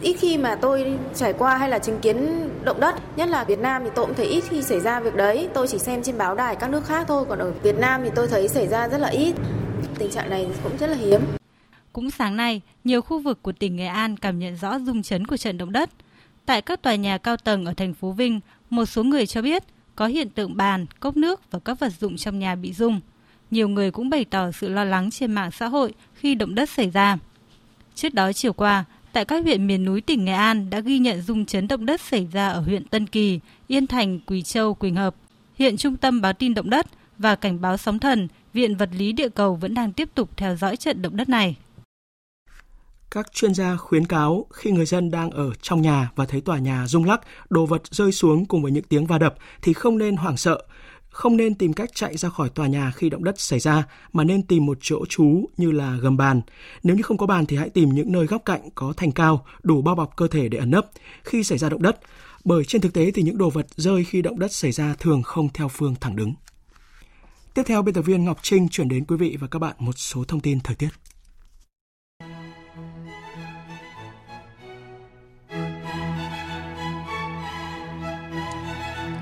ít khi mà tôi trải qua hay là chứng kiến động đất, nhất là Việt Nam thì tôi cũng thấy ít khi xảy ra việc đấy tôi chỉ xem trên báo đài các nước khác thôi, còn ở Việt Nam thì tôi thấy xảy ra rất là ít tình trạng này cũng rất là hiếm cũng sáng nay nhiều khu vực của tỉnh Nghệ An cảm nhận rõ rung chấn của trận động đất tại các tòa nhà cao tầng ở thành phố Vinh một số người cho biết có hiện tượng bàn cốc nước và các vật dụng trong nhà bị rung nhiều người cũng bày tỏ sự lo lắng trên mạng xã hội khi động đất xảy ra. Trước đó chiều qua, tại các huyện miền núi tỉnh Nghệ An đã ghi nhận rung chấn động đất xảy ra ở huyện Tân Kỳ, Yên Thành, Quỳ Châu, Quỳnh Hợp. Hiện Trung tâm báo tin động đất và cảnh báo sóng thần, Viện Vật lý Địa cầu vẫn đang tiếp tục theo dõi trận động đất này. Các chuyên gia khuyến cáo khi người dân đang ở trong nhà và thấy tòa nhà rung lắc, đồ vật rơi xuống cùng với những tiếng va đập thì không nên hoảng sợ không nên tìm cách chạy ra khỏi tòa nhà khi động đất xảy ra mà nên tìm một chỗ trú như là gầm bàn. Nếu như không có bàn thì hãy tìm những nơi góc cạnh có thành cao đủ bao bọc cơ thể để ẩn nấp khi xảy ra động đất. Bởi trên thực tế thì những đồ vật rơi khi động đất xảy ra thường không theo phương thẳng đứng. Tiếp theo, biên tập viên Ngọc Trinh chuyển đến quý vị và các bạn một số thông tin thời tiết.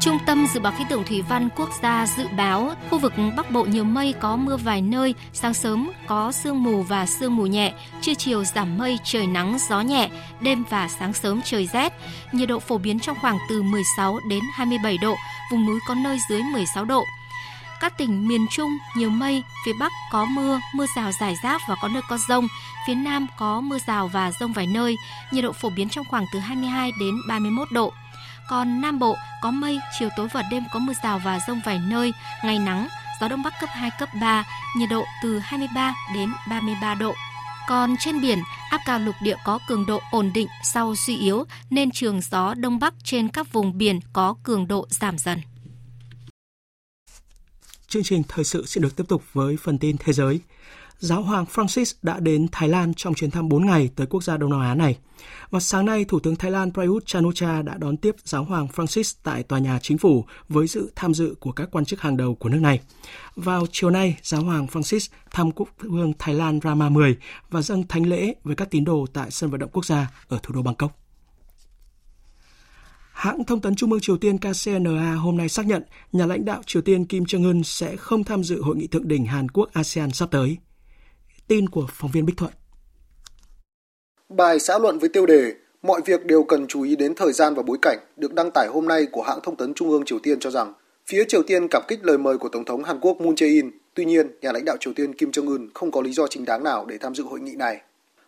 Trung tâm Dự báo Khí tượng Thủy văn Quốc gia dự báo khu vực Bắc Bộ nhiều mây có mưa vài nơi, sáng sớm có sương mù và sương mù nhẹ, trưa chiều giảm mây, trời nắng, gió nhẹ, đêm và sáng sớm trời rét. Nhiệt độ phổ biến trong khoảng từ 16 đến 27 độ, vùng núi có nơi dưới 16 độ. Các tỉnh miền Trung nhiều mây, phía Bắc có mưa, mưa rào rải rác và có nơi có rông, phía Nam có mưa rào và rông vài nơi, nhiệt độ phổ biến trong khoảng từ 22 đến 31 độ. Còn Nam Bộ có mây, chiều tối và đêm có mưa rào và rông vài nơi, ngày nắng, gió đông bắc cấp 2, cấp 3, nhiệt độ từ 23 đến 33 độ. Còn trên biển, áp cao lục địa có cường độ ổn định sau suy yếu nên trường gió đông bắc trên các vùng biển có cường độ giảm dần. Chương trình thời sự sẽ được tiếp tục với phần tin thế giới. Giáo hoàng Francis đã đến Thái Lan trong chuyến thăm 4 ngày tới quốc gia Đông Nam Á này. Và sáng nay, Thủ tướng Thái Lan Prayut Chan-o-cha đã đón tiếp Giáo hoàng Francis tại tòa nhà chính phủ với sự tham dự của các quan chức hàng đầu của nước này. Vào chiều nay, Giáo hoàng Francis thăm quốc vương Thái Lan Rama 10 và dâng thánh lễ với các tín đồ tại sân vận động quốc gia ở thủ đô Bangkok. Hãng thông tấn Trung ương Triều Tiên KCNA hôm nay xác nhận nhà lãnh đạo Triều Tiên Kim Jong-un sẽ không tham dự hội nghị thượng đỉnh Hàn Quốc ASEAN sắp tới. Tin của phóng viên Bích Thuận. Bài xã luận với tiêu đề Mọi việc đều cần chú ý đến thời gian và bối cảnh được đăng tải hôm nay của hãng thông tấn Trung ương Triều Tiên cho rằng phía Triều Tiên cảm kích lời mời của Tổng thống Hàn Quốc Moon Jae-in. Tuy nhiên, nhà lãnh đạo Triều Tiên Kim Jong-un không có lý do chính đáng nào để tham dự hội nghị này.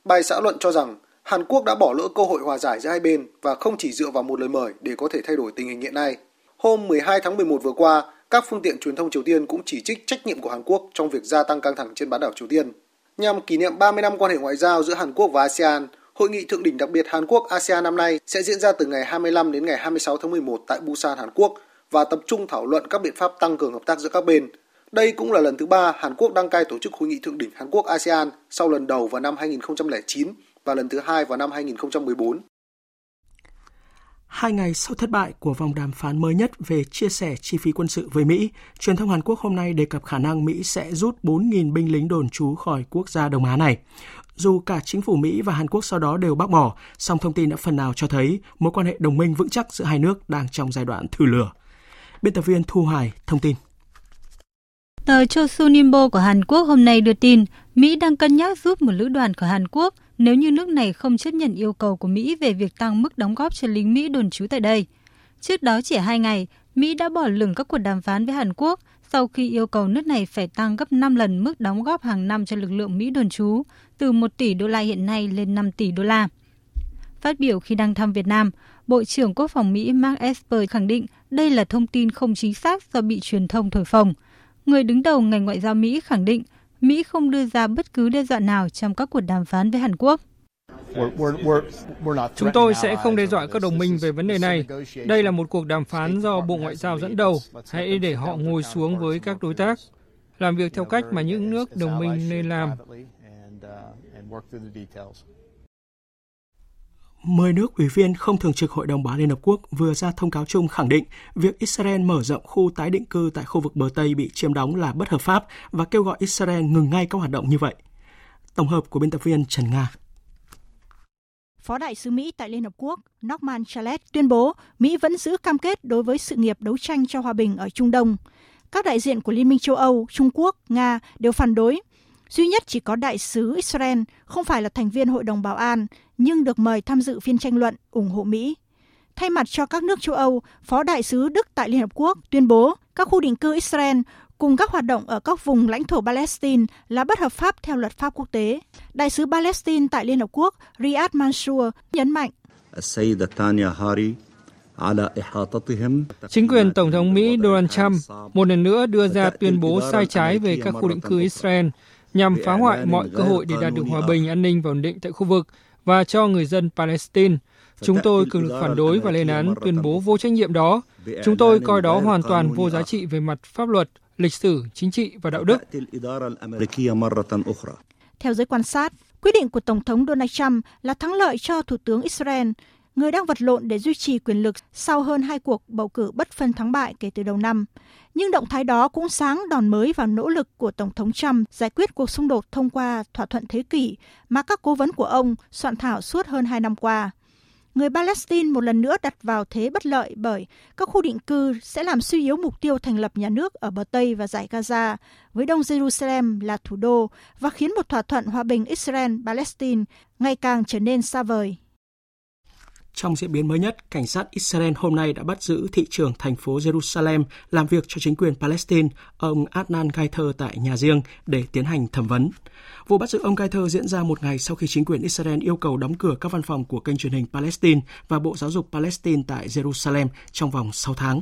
Bài xã luận cho rằng Hàn Quốc đã bỏ lỡ cơ hội hòa giải giữa hai bên và không chỉ dựa vào một lời mời để có thể thay đổi tình hình hiện nay. Hôm 12 tháng 11 vừa qua, các phương tiện truyền thông Triều Tiên cũng chỉ trích trách nhiệm của Hàn Quốc trong việc gia tăng căng thẳng trên bán đảo Triều Tiên. Nhằm kỷ niệm 30 năm quan hệ ngoại giao giữa Hàn Quốc và ASEAN, Hội nghị thượng đỉnh đặc biệt Hàn Quốc ASEAN năm nay sẽ diễn ra từ ngày 25 đến ngày 26 tháng 11 tại Busan, Hàn Quốc và tập trung thảo luận các biện pháp tăng cường hợp tác giữa các bên. Đây cũng là lần thứ ba Hàn Quốc đăng cai tổ chức hội nghị thượng đỉnh Hàn Quốc ASEAN sau lần đầu vào năm 2009 và lần thứ hai vào năm 2014. Hai ngày sau thất bại của vòng đàm phán mới nhất về chia sẻ chi phí quân sự với Mỹ, truyền thông Hàn Quốc hôm nay đề cập khả năng Mỹ sẽ rút 4.000 binh lính đồn trú khỏi quốc gia Đông Á này. Dù cả chính phủ Mỹ và Hàn Quốc sau đó đều bác bỏ, song thông tin đã phần nào cho thấy mối quan hệ đồng minh vững chắc giữa hai nước đang trong giai đoạn thử lửa. Biên tập viên Thu Hoài thông tin. Tờ Chosun Nimbo của Hàn Quốc hôm nay đưa tin Mỹ đang cân nhắc giúp một lữ đoàn của Hàn Quốc nếu như nước này không chấp nhận yêu cầu của Mỹ về việc tăng mức đóng góp cho lính Mỹ đồn trú tại đây. Trước đó chỉ hai ngày, Mỹ đã bỏ lửng các cuộc đàm phán với Hàn Quốc sau khi yêu cầu nước này phải tăng gấp 5 lần mức đóng góp hàng năm cho lực lượng Mỹ đồn trú, từ 1 tỷ đô la hiện nay lên 5 tỷ đô la. Phát biểu khi đang thăm Việt Nam, Bộ trưởng Quốc phòng Mỹ Mark Esper khẳng định đây là thông tin không chính xác do bị truyền thông thổi phồng. Người đứng đầu ngành ngoại giao Mỹ khẳng định Mỹ không đưa ra bất cứ đe dọa nào trong các cuộc đàm phán với Hàn Quốc. Chúng tôi sẽ không đe dọa các đồng minh về vấn đề này. Đây là một cuộc đàm phán do Bộ Ngoại giao dẫn đầu. Hãy để họ ngồi xuống với các đối tác, làm việc theo cách mà những nước đồng minh nên làm. Mười nước ủy viên không thường trực Hội đồng Bảo an Liên Hợp Quốc vừa ra thông cáo chung khẳng định việc Israel mở rộng khu tái định cư tại khu vực bờ Tây bị chiếm đóng là bất hợp pháp và kêu gọi Israel ngừng ngay các hoạt động như vậy. Tổng hợp của biên tập viên Trần Nga. Phó đại sứ Mỹ tại Liên Hợp Quốc Norman Chalet tuyên bố Mỹ vẫn giữ cam kết đối với sự nghiệp đấu tranh cho hòa bình ở Trung Đông. Các đại diện của Liên minh châu Âu, Trung Quốc, Nga đều phản đối. Duy nhất chỉ có đại sứ Israel không phải là thành viên Hội đồng Bảo an, nhưng được mời tham dự phiên tranh luận ủng hộ Mỹ. Thay mặt cho các nước châu Âu, Phó đại sứ Đức tại Liên Hợp Quốc tuyên bố các khu định cư Israel cùng các hoạt động ở các vùng lãnh thổ Palestine là bất hợp pháp theo luật pháp quốc tế. Đại sứ Palestine tại Liên Hợp Quốc Riyad Mansour nhấn mạnh. Chính quyền Tổng thống Mỹ Donald Trump một lần nữa đưa ra tuyên bố sai trái về các khu định cư Israel nhằm phá hoại mọi cơ hội để đạt được hòa bình, an ninh và ổn định tại khu vực và cho người dân Palestine. Chúng tôi cực lực phản đối và lên án tuyên bố vô trách nhiệm đó. Chúng tôi coi đó hoàn toàn vô giá trị về mặt pháp luật, lịch sử, chính trị và đạo đức. Theo giới quan sát, quyết định của Tổng thống Donald Trump là thắng lợi cho Thủ tướng Israel, người đang vật lộn để duy trì quyền lực sau hơn hai cuộc bầu cử bất phân thắng bại kể từ đầu năm. Nhưng động thái đó cũng sáng đòn mới vào nỗ lực của Tổng thống Trump giải quyết cuộc xung đột thông qua thỏa thuận thế kỷ mà các cố vấn của ông soạn thảo suốt hơn hai năm qua người Palestine một lần nữa đặt vào thế bất lợi bởi các khu định cư sẽ làm suy yếu mục tiêu thành lập nhà nước ở bờ Tây và giải Gaza, với Đông Jerusalem là thủ đô và khiến một thỏa thuận hòa bình Israel-Palestine ngày càng trở nên xa vời. Trong diễn biến mới nhất, cảnh sát Israel hôm nay đã bắt giữ thị trưởng thành phố Jerusalem làm việc cho chính quyền Palestine, ông Adnan Gaiter tại nhà riêng để tiến hành thẩm vấn. Vụ bắt giữ ông Gaiter diễn ra một ngày sau khi chính quyền Israel yêu cầu đóng cửa các văn phòng của kênh truyền hình Palestine và Bộ Giáo dục Palestine tại Jerusalem trong vòng 6 tháng.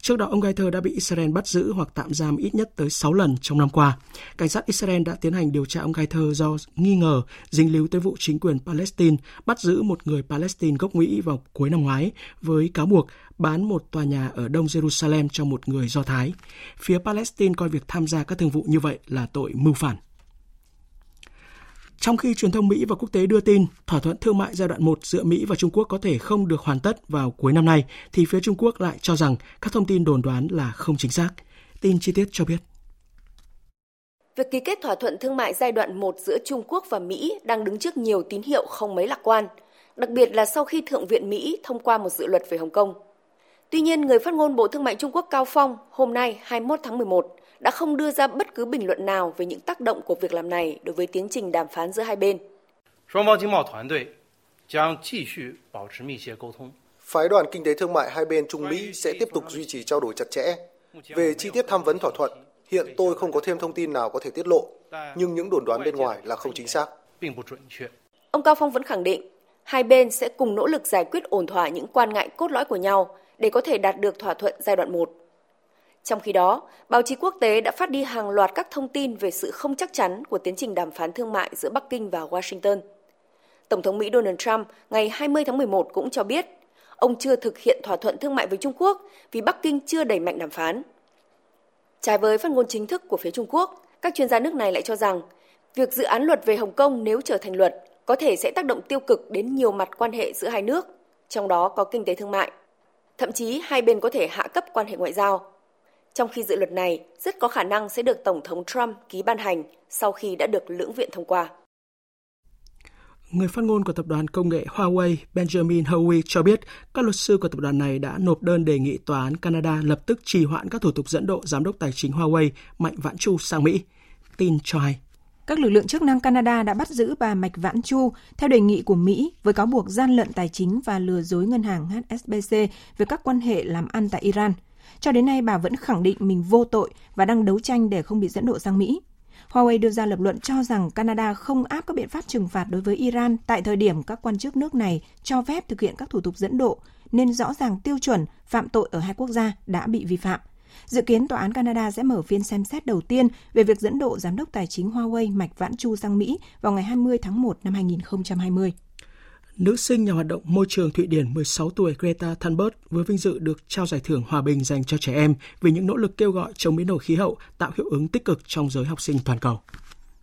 Trước đó, ông Gaiter đã bị Israel bắt giữ hoặc tạm giam ít nhất tới 6 lần trong năm qua. Cảnh sát Israel đã tiến hành điều tra ông Gaiter do nghi ngờ dính líu tới vụ chính quyền Palestine bắt giữ một người Palestine gốc Mỹ vào cuối năm ngoái với cáo buộc bán một tòa nhà ở Đông Jerusalem cho một người Do Thái. Phía Palestine coi việc tham gia các thương vụ như vậy là tội mưu phản. Trong khi truyền thông Mỹ và quốc tế đưa tin thỏa thuận thương mại giai đoạn 1 giữa Mỹ và Trung Quốc có thể không được hoàn tất vào cuối năm nay, thì phía Trung Quốc lại cho rằng các thông tin đồn đoán là không chính xác. Tin chi tiết cho biết. Việc ký kết thỏa thuận thương mại giai đoạn 1 giữa Trung Quốc và Mỹ đang đứng trước nhiều tín hiệu không mấy lạc quan, đặc biệt là sau khi Thượng viện Mỹ thông qua một dự luật về Hồng Kông. Tuy nhiên, người phát ngôn Bộ Thương mại Trung Quốc Cao Phong hôm nay 21 tháng 11 đã không đưa ra bất cứ bình luận nào về những tác động của việc làm này đối với tiến trình đàm phán giữa hai bên. Phái đoàn kinh tế thương mại hai bên Trung Mỹ sẽ tiếp tục duy trì trao đổi chặt chẽ. Về chi tiết tham vấn thỏa thuận, hiện tôi không có thêm thông tin nào có thể tiết lộ, nhưng những đồn đoán bên ngoài là không chính xác. Ông Cao Phong vẫn khẳng định, hai bên sẽ cùng nỗ lực giải quyết ổn thỏa những quan ngại cốt lõi của nhau để có thể đạt được thỏa thuận giai đoạn 1. Trong khi đó, báo chí quốc tế đã phát đi hàng loạt các thông tin về sự không chắc chắn của tiến trình đàm phán thương mại giữa Bắc Kinh và Washington. Tổng thống Mỹ Donald Trump ngày 20 tháng 11 cũng cho biết ông chưa thực hiện thỏa thuận thương mại với Trung Quốc vì Bắc Kinh chưa đẩy mạnh đàm phán. Trái với phát ngôn chính thức của phía Trung Quốc, các chuyên gia nước này lại cho rằng việc dự án luật về Hồng Kông nếu trở thành luật có thể sẽ tác động tiêu cực đến nhiều mặt quan hệ giữa hai nước, trong đó có kinh tế thương mại. Thậm chí hai bên có thể hạ cấp quan hệ ngoại giao trong khi dự luật này rất có khả năng sẽ được Tổng thống Trump ký ban hành sau khi đã được lưỡng viện thông qua. Người phát ngôn của tập đoàn công nghệ Huawei Benjamin Howie cho biết các luật sư của tập đoàn này đã nộp đơn đề nghị tòa án Canada lập tức trì hoãn các thủ tục dẫn độ giám đốc tài chính Huawei Mạnh Vãn Chu sang Mỹ. Tin cho hay. Các lực lượng chức năng Canada đã bắt giữ bà Mạch Vãn Chu theo đề nghị của Mỹ với cáo buộc gian lận tài chính và lừa dối ngân hàng HSBC về các quan hệ làm ăn tại Iran – cho đến nay, bà vẫn khẳng định mình vô tội và đang đấu tranh để không bị dẫn độ sang Mỹ. Huawei đưa ra lập luận cho rằng Canada không áp các biện pháp trừng phạt đối với Iran tại thời điểm các quan chức nước này cho phép thực hiện các thủ tục dẫn độ, nên rõ ràng tiêu chuẩn phạm tội ở hai quốc gia đã bị vi phạm. Dự kiến tòa án Canada sẽ mở phiên xem xét đầu tiên về việc dẫn độ giám đốc tài chính Huawei Mạch Vãn Chu sang Mỹ vào ngày 20 tháng 1 năm 2020. Nữ sinh nhà hoạt động môi trường Thụy Điển 16 tuổi Greta Thunberg vừa vinh dự được trao giải thưởng hòa bình dành cho trẻ em vì những nỗ lực kêu gọi chống biến đổi khí hậu, tạo hiệu ứng tích cực trong giới học sinh toàn cầu.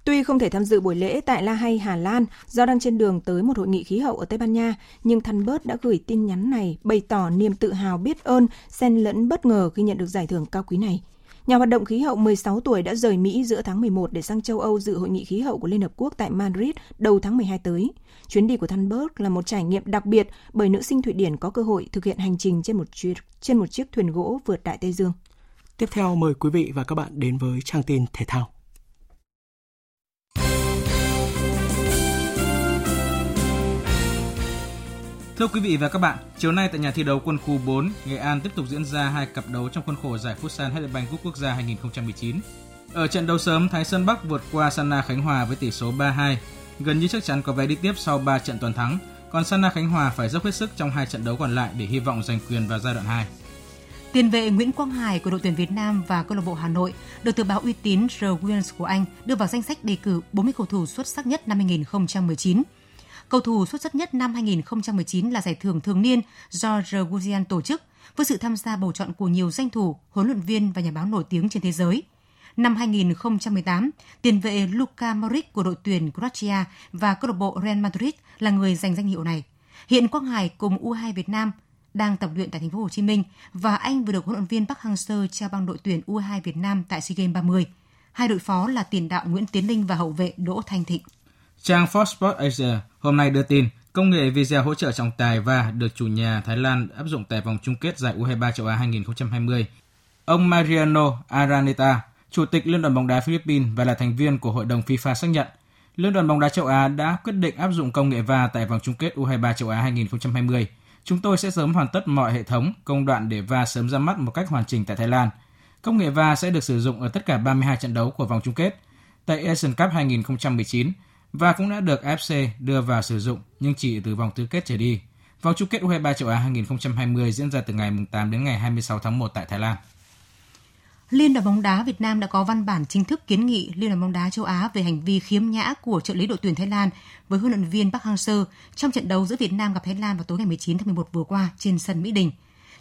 Tuy không thể tham dự buổi lễ tại La Hay, Hà Lan do đang trên đường tới một hội nghị khí hậu ở Tây Ban Nha, nhưng Thunberg đã gửi tin nhắn này bày tỏ niềm tự hào biết ơn, xen lẫn bất ngờ khi nhận được giải thưởng cao quý này. Nhà hoạt động khí hậu 16 tuổi đã rời Mỹ giữa tháng 11 để sang châu Âu dự hội nghị khí hậu của Liên Hợp Quốc tại Madrid đầu tháng 12 tới. Chuyến đi của Thunberg là một trải nghiệm đặc biệt bởi nữ sinh Thụy Điển có cơ hội thực hiện hành trình trên một chiếc, trên một chiếc thuyền gỗ vượt Đại Tây Dương. Tiếp theo mời quý vị và các bạn đến với trang tin thể thao. Thưa quý vị và các bạn, chiều nay tại nhà thi đấu quân khu 4, Nghệ An tiếp tục diễn ra hai cặp đấu trong khuôn khổ giải Futsal Headband Cup Quốc gia 2019. Ở trận đấu sớm, Thái Sơn Bắc vượt qua Sana Khánh Hòa với tỷ số 3-2, gần như chắc chắn có vé đi tiếp sau 3 trận toàn thắng, còn Sana Khánh Hòa phải dốc hết sức trong hai trận đấu còn lại để hy vọng giành quyền vào giai đoạn 2. Tiền vệ Nguyễn Quang Hải của đội tuyển Việt Nam và câu lạc bộ Hà Nội được tờ báo uy tín The Williams của Anh đưa vào danh sách đề cử 40 cầu thủ xuất sắc nhất năm 2019. Cầu thủ xuất sắc nhất năm 2019 là giải thưởng thường niên do The Guardian tổ chức với sự tham gia bầu chọn của nhiều danh thủ, huấn luyện viên và nhà báo nổi tiếng trên thế giới. Năm 2018, tiền vệ Luka Modric của đội tuyển Croatia và câu lạc bộ Real Madrid là người giành danh hiệu này. Hiện Quang Hải cùng U2 Việt Nam đang tập luyện tại thành phố Hồ Chí Minh và anh vừa được huấn luyện viên Park Hang-seo trao bằng đội tuyển U2 Việt Nam tại SEA Games 30. Hai đội phó là tiền đạo Nguyễn Tiến Linh và hậu vệ Đỗ Thanh Thịnh. Trang Fox Sports Asia hôm nay đưa tin công nghệ video hỗ trợ trọng tài và được chủ nhà Thái Lan áp dụng tại vòng chung kết giải U23 châu Á 2020. Ông Mariano Araneta, Chủ tịch Liên đoàn bóng đá Philippines và là thành viên của Hội đồng FIFA xác nhận, Liên đoàn bóng đá châu Á đã quyết định áp dụng công nghệ VAR tại vòng chung kết U23 châu Á 2020 Chúng tôi sẽ sớm hoàn tất mọi hệ thống, công đoạn để VA sớm ra mắt một cách hoàn chỉnh tại Thái Lan. Công nghệ VA sẽ được sử dụng ở tất cả 32 trận đấu của vòng chung kết. Tại Asian Cup 2019, và cũng đã được AFC đưa vào sử dụng nhưng chỉ từ vòng tứ kết trở đi. Vòng chung kết U23 châu Á 2020 diễn ra từ ngày 8 đến ngày 26 tháng 1 tại Thái Lan. Liên đoàn bóng đá Việt Nam đã có văn bản chính thức kiến nghị Liên đoàn bóng đá châu Á về hành vi khiếm nhã của trợ lý đội tuyển Thái Lan với huấn luyện viên Park Hang-seo trong trận đấu giữa Việt Nam gặp Thái Lan vào tối ngày 19 tháng 11 vừa qua trên sân Mỹ Đình.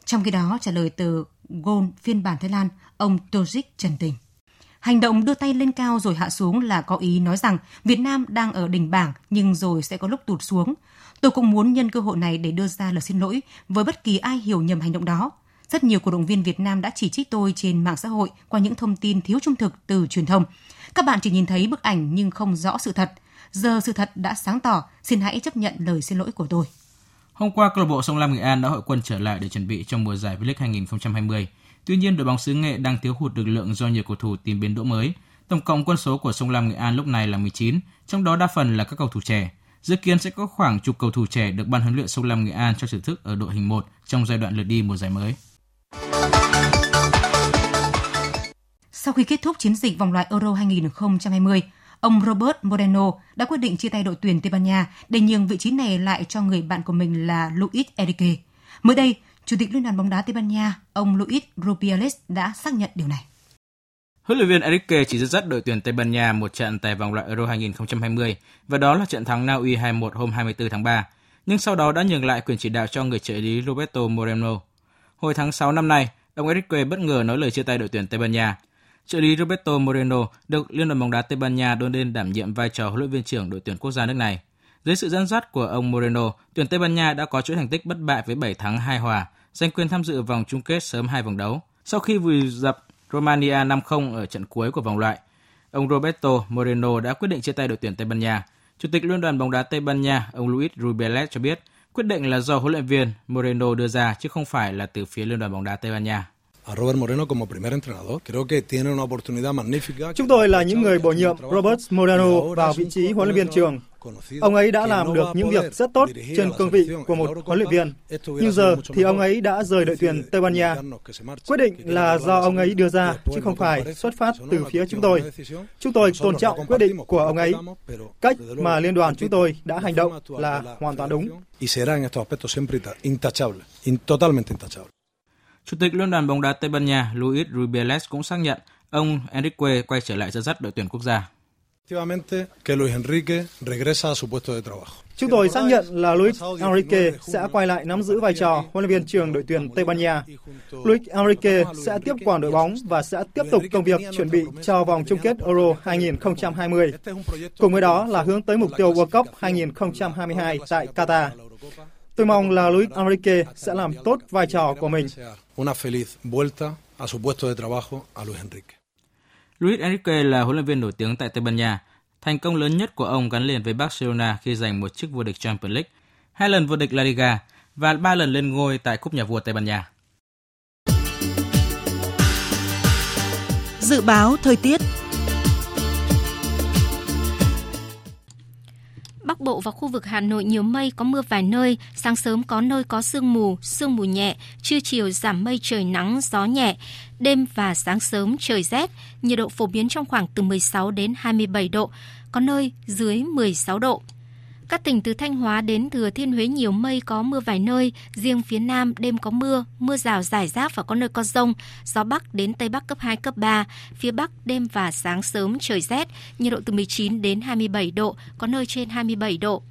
Trong khi đó, trả lời từ Gol phiên bản Thái Lan, ông Tojik trần tình. Hành động đưa tay lên cao rồi hạ xuống là có ý nói rằng Việt Nam đang ở đỉnh bảng nhưng rồi sẽ có lúc tụt xuống. Tôi cũng muốn nhân cơ hội này để đưa ra lời xin lỗi với bất kỳ ai hiểu nhầm hành động đó. Rất nhiều cổ động viên Việt Nam đã chỉ trích tôi trên mạng xã hội qua những thông tin thiếu trung thực từ truyền thông. Các bạn chỉ nhìn thấy bức ảnh nhưng không rõ sự thật. Giờ sự thật đã sáng tỏ, xin hãy chấp nhận lời xin lỗi của tôi. Hôm qua, câu lạc bộ Sông Lam Nghệ An đã hội quân trở lại để chuẩn bị cho mùa giải V-League 2020. Tuy nhiên, đội bóng xứ Nghệ đang thiếu hụt lực lượng do nhiều cầu thủ tìm biến đỗ mới. Tổng cộng quân số của Sông Lam Nghệ An lúc này là 19, trong đó đa phần là các cầu thủ trẻ. Dự kiến sẽ có khoảng chục cầu thủ trẻ được ban huấn luyện Sông Lam Nghệ An cho thử thức ở đội hình 1 trong giai đoạn lượt đi mùa giải mới. Sau khi kết thúc chiến dịch vòng loại Euro 2020, ông Robert Moreno đã quyết định chia tay đội tuyển Tây Ban Nha để nhường vị trí này lại cho người bạn của mình là Luis Enrique. Mới đây, Chủ tịch Liên đoàn bóng đá Tây Ban Nha, ông Luis Rubiales đã xác nhận điều này. Huấn luyện viên Enrique chỉ dẫn dắt đội tuyển Tây Ban Nha một trận tại vòng loại Euro 2020 và đó là trận thắng Na Uy 2-1 hôm 24 tháng 3, nhưng sau đó đã nhường lại quyền chỉ đạo cho người trợ lý Roberto Moreno. Hồi tháng 6 năm nay, ông Enrique bất ngờ nói lời chia tay đội tuyển Tây Ban Nha. Trợ lý Roberto Moreno được Liên đoàn bóng đá Tây Ban Nha đôn lên đảm nhiệm vai trò huấn luyện viên trưởng đội tuyển quốc gia nước này. Dưới sự dẫn dắt của ông Moreno, tuyển Tây Ban Nha đã có chuỗi thành tích bất bại với 7 thắng 2 hòa, giành quyền tham dự vòng chung kết sớm hai vòng đấu. Sau khi vùi dập Romania 5-0 ở trận cuối của vòng loại, ông Roberto Moreno đã quyết định chia tay đội tuyển Tây Ban Nha. Chủ tịch Liên đoàn bóng đá Tây Ban Nha, ông Luis Rubiales cho biết, quyết định là do huấn luyện viên Moreno đưa ra chứ không phải là từ phía Liên đoàn bóng đá Tây Ban Nha. Chúng tôi là những người bổ nhiệm Robert Moreno vào vị trí huấn luyện viên trưởng. Ông ấy đã làm được những việc rất tốt trên cương vị của một huấn luyện viên. Nhưng giờ thì ông ấy đã rời đội tuyển Tây Ban Nha. Quyết định là do ông ấy đưa ra, chứ không phải xuất phát từ phía chúng tôi. Chúng tôi tôn trọng quyết định của ông ấy. Cách mà liên đoàn chúng tôi đã hành động là hoàn toàn đúng. Chủ tịch Liên đoàn bóng đá Tây Ban Nha Luis Rubiales cũng xác nhận ông Enrique quay trở lại dẫn dắt đội tuyển quốc gia. Chúng tôi xác nhận là Luis Enrique sẽ quay lại nắm giữ vai trò huấn luyện viên trưởng đội tuyển Tây Ban Nha. Luis Enrique sẽ tiếp quản đội bóng và sẽ tiếp tục công việc chuẩn bị cho vòng chung kết Euro 2020. Cùng với đó là hướng tới mục tiêu World Cup 2022 tại Qatar. Tôi mong là Luis Enrique sẽ làm tốt vai trò của mình. Una feliz vuelta a su puesto de trabajo a Luis Enrique. Luis Enrique là huấn luyện viên nổi tiếng tại Tây Ban Nha. Thành công lớn nhất của ông gắn liền với Barcelona khi giành một chức vô địch Champions League, hai lần vô địch La Liga và ba lần lên ngôi tại Cúp Nhà vua Tây Ban Nha. Dự báo thời tiết Bắc Bộ và khu vực Hà Nội nhiều mây, có mưa vài nơi, sáng sớm có nơi có sương mù, sương mù nhẹ, trưa chiều giảm mây trời nắng, gió nhẹ, đêm và sáng sớm trời rét, nhiệt độ phổ biến trong khoảng từ 16 đến 27 độ, có nơi dưới 16 độ. Các tỉnh từ Thanh Hóa đến Thừa Thiên Huế nhiều mây có mưa vài nơi, riêng phía Nam đêm có mưa, mưa rào rải rác và có nơi có rông, gió Bắc đến Tây Bắc cấp 2, cấp 3, phía Bắc đêm và sáng sớm trời rét, nhiệt độ từ 19 đến 27 độ, có nơi trên 27 độ.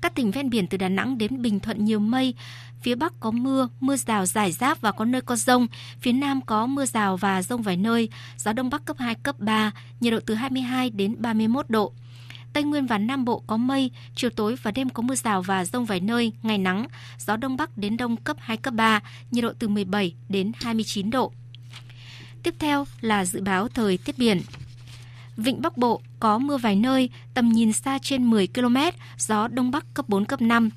Các tỉnh ven biển từ Đà Nẵng đến Bình Thuận nhiều mây, phía Bắc có mưa, mưa rào rải rác và có nơi có rông, phía Nam có mưa rào và rông vài nơi, gió Đông Bắc cấp 2, cấp 3, nhiệt độ từ 22 đến 31 độ. Tây Nguyên và Nam Bộ có mây, chiều tối và đêm có mưa rào và rông vài nơi, ngày nắng, gió Đông Bắc đến Đông cấp 2, cấp 3, nhiệt độ từ 17 đến 29 độ. Tiếp theo là dự báo thời tiết biển. Vịnh Bắc Bộ có mưa vài nơi, tầm nhìn xa trên 10 km, gió Đông Bắc cấp 4, cấp 5.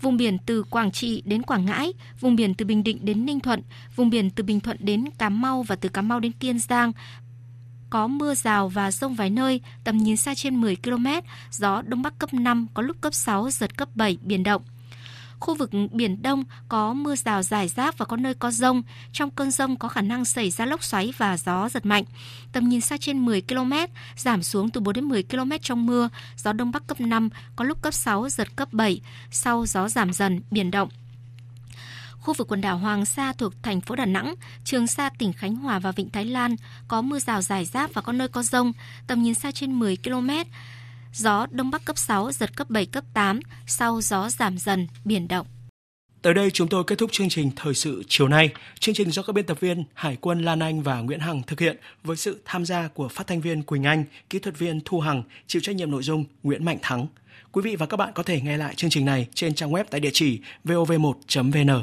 Vùng biển từ Quảng Trị đến Quảng Ngãi, vùng biển từ Bình Định đến Ninh Thuận, vùng biển từ Bình Thuận đến Cà Mau và từ Cà Mau đến Kiên Giang có mưa rào và rông vài nơi, tầm nhìn xa trên 10 km, gió Đông Bắc cấp 5, có lúc cấp 6, giật cấp 7, biển động. Khu vực Biển Đông có mưa rào rải rác và có nơi có rông. Trong cơn rông có khả năng xảy ra lốc xoáy và gió giật mạnh. Tầm nhìn xa trên 10 km, giảm xuống từ 4 đến 10 km trong mưa. Gió Đông Bắc cấp 5, có lúc cấp 6, giật cấp 7. Sau gió giảm dần, biển động khu vực quần đảo Hoàng Sa thuộc thành phố Đà Nẵng, Trường Sa tỉnh Khánh Hòa và Vịnh Thái Lan có mưa rào rải rác và có nơi có rông, tầm nhìn xa trên 10 km. Gió Đông Bắc cấp 6, giật cấp 7, cấp 8, sau gió giảm dần, biển động. Tới đây chúng tôi kết thúc chương trình Thời sự chiều nay. Chương trình do các biên tập viên Hải quân Lan Anh và Nguyễn Hằng thực hiện với sự tham gia của phát thanh viên Quỳnh Anh, kỹ thuật viên Thu Hằng, chịu trách nhiệm nội dung Nguyễn Mạnh Thắng. Quý vị và các bạn có thể nghe lại chương trình này trên trang web tại địa chỉ vov1.vn.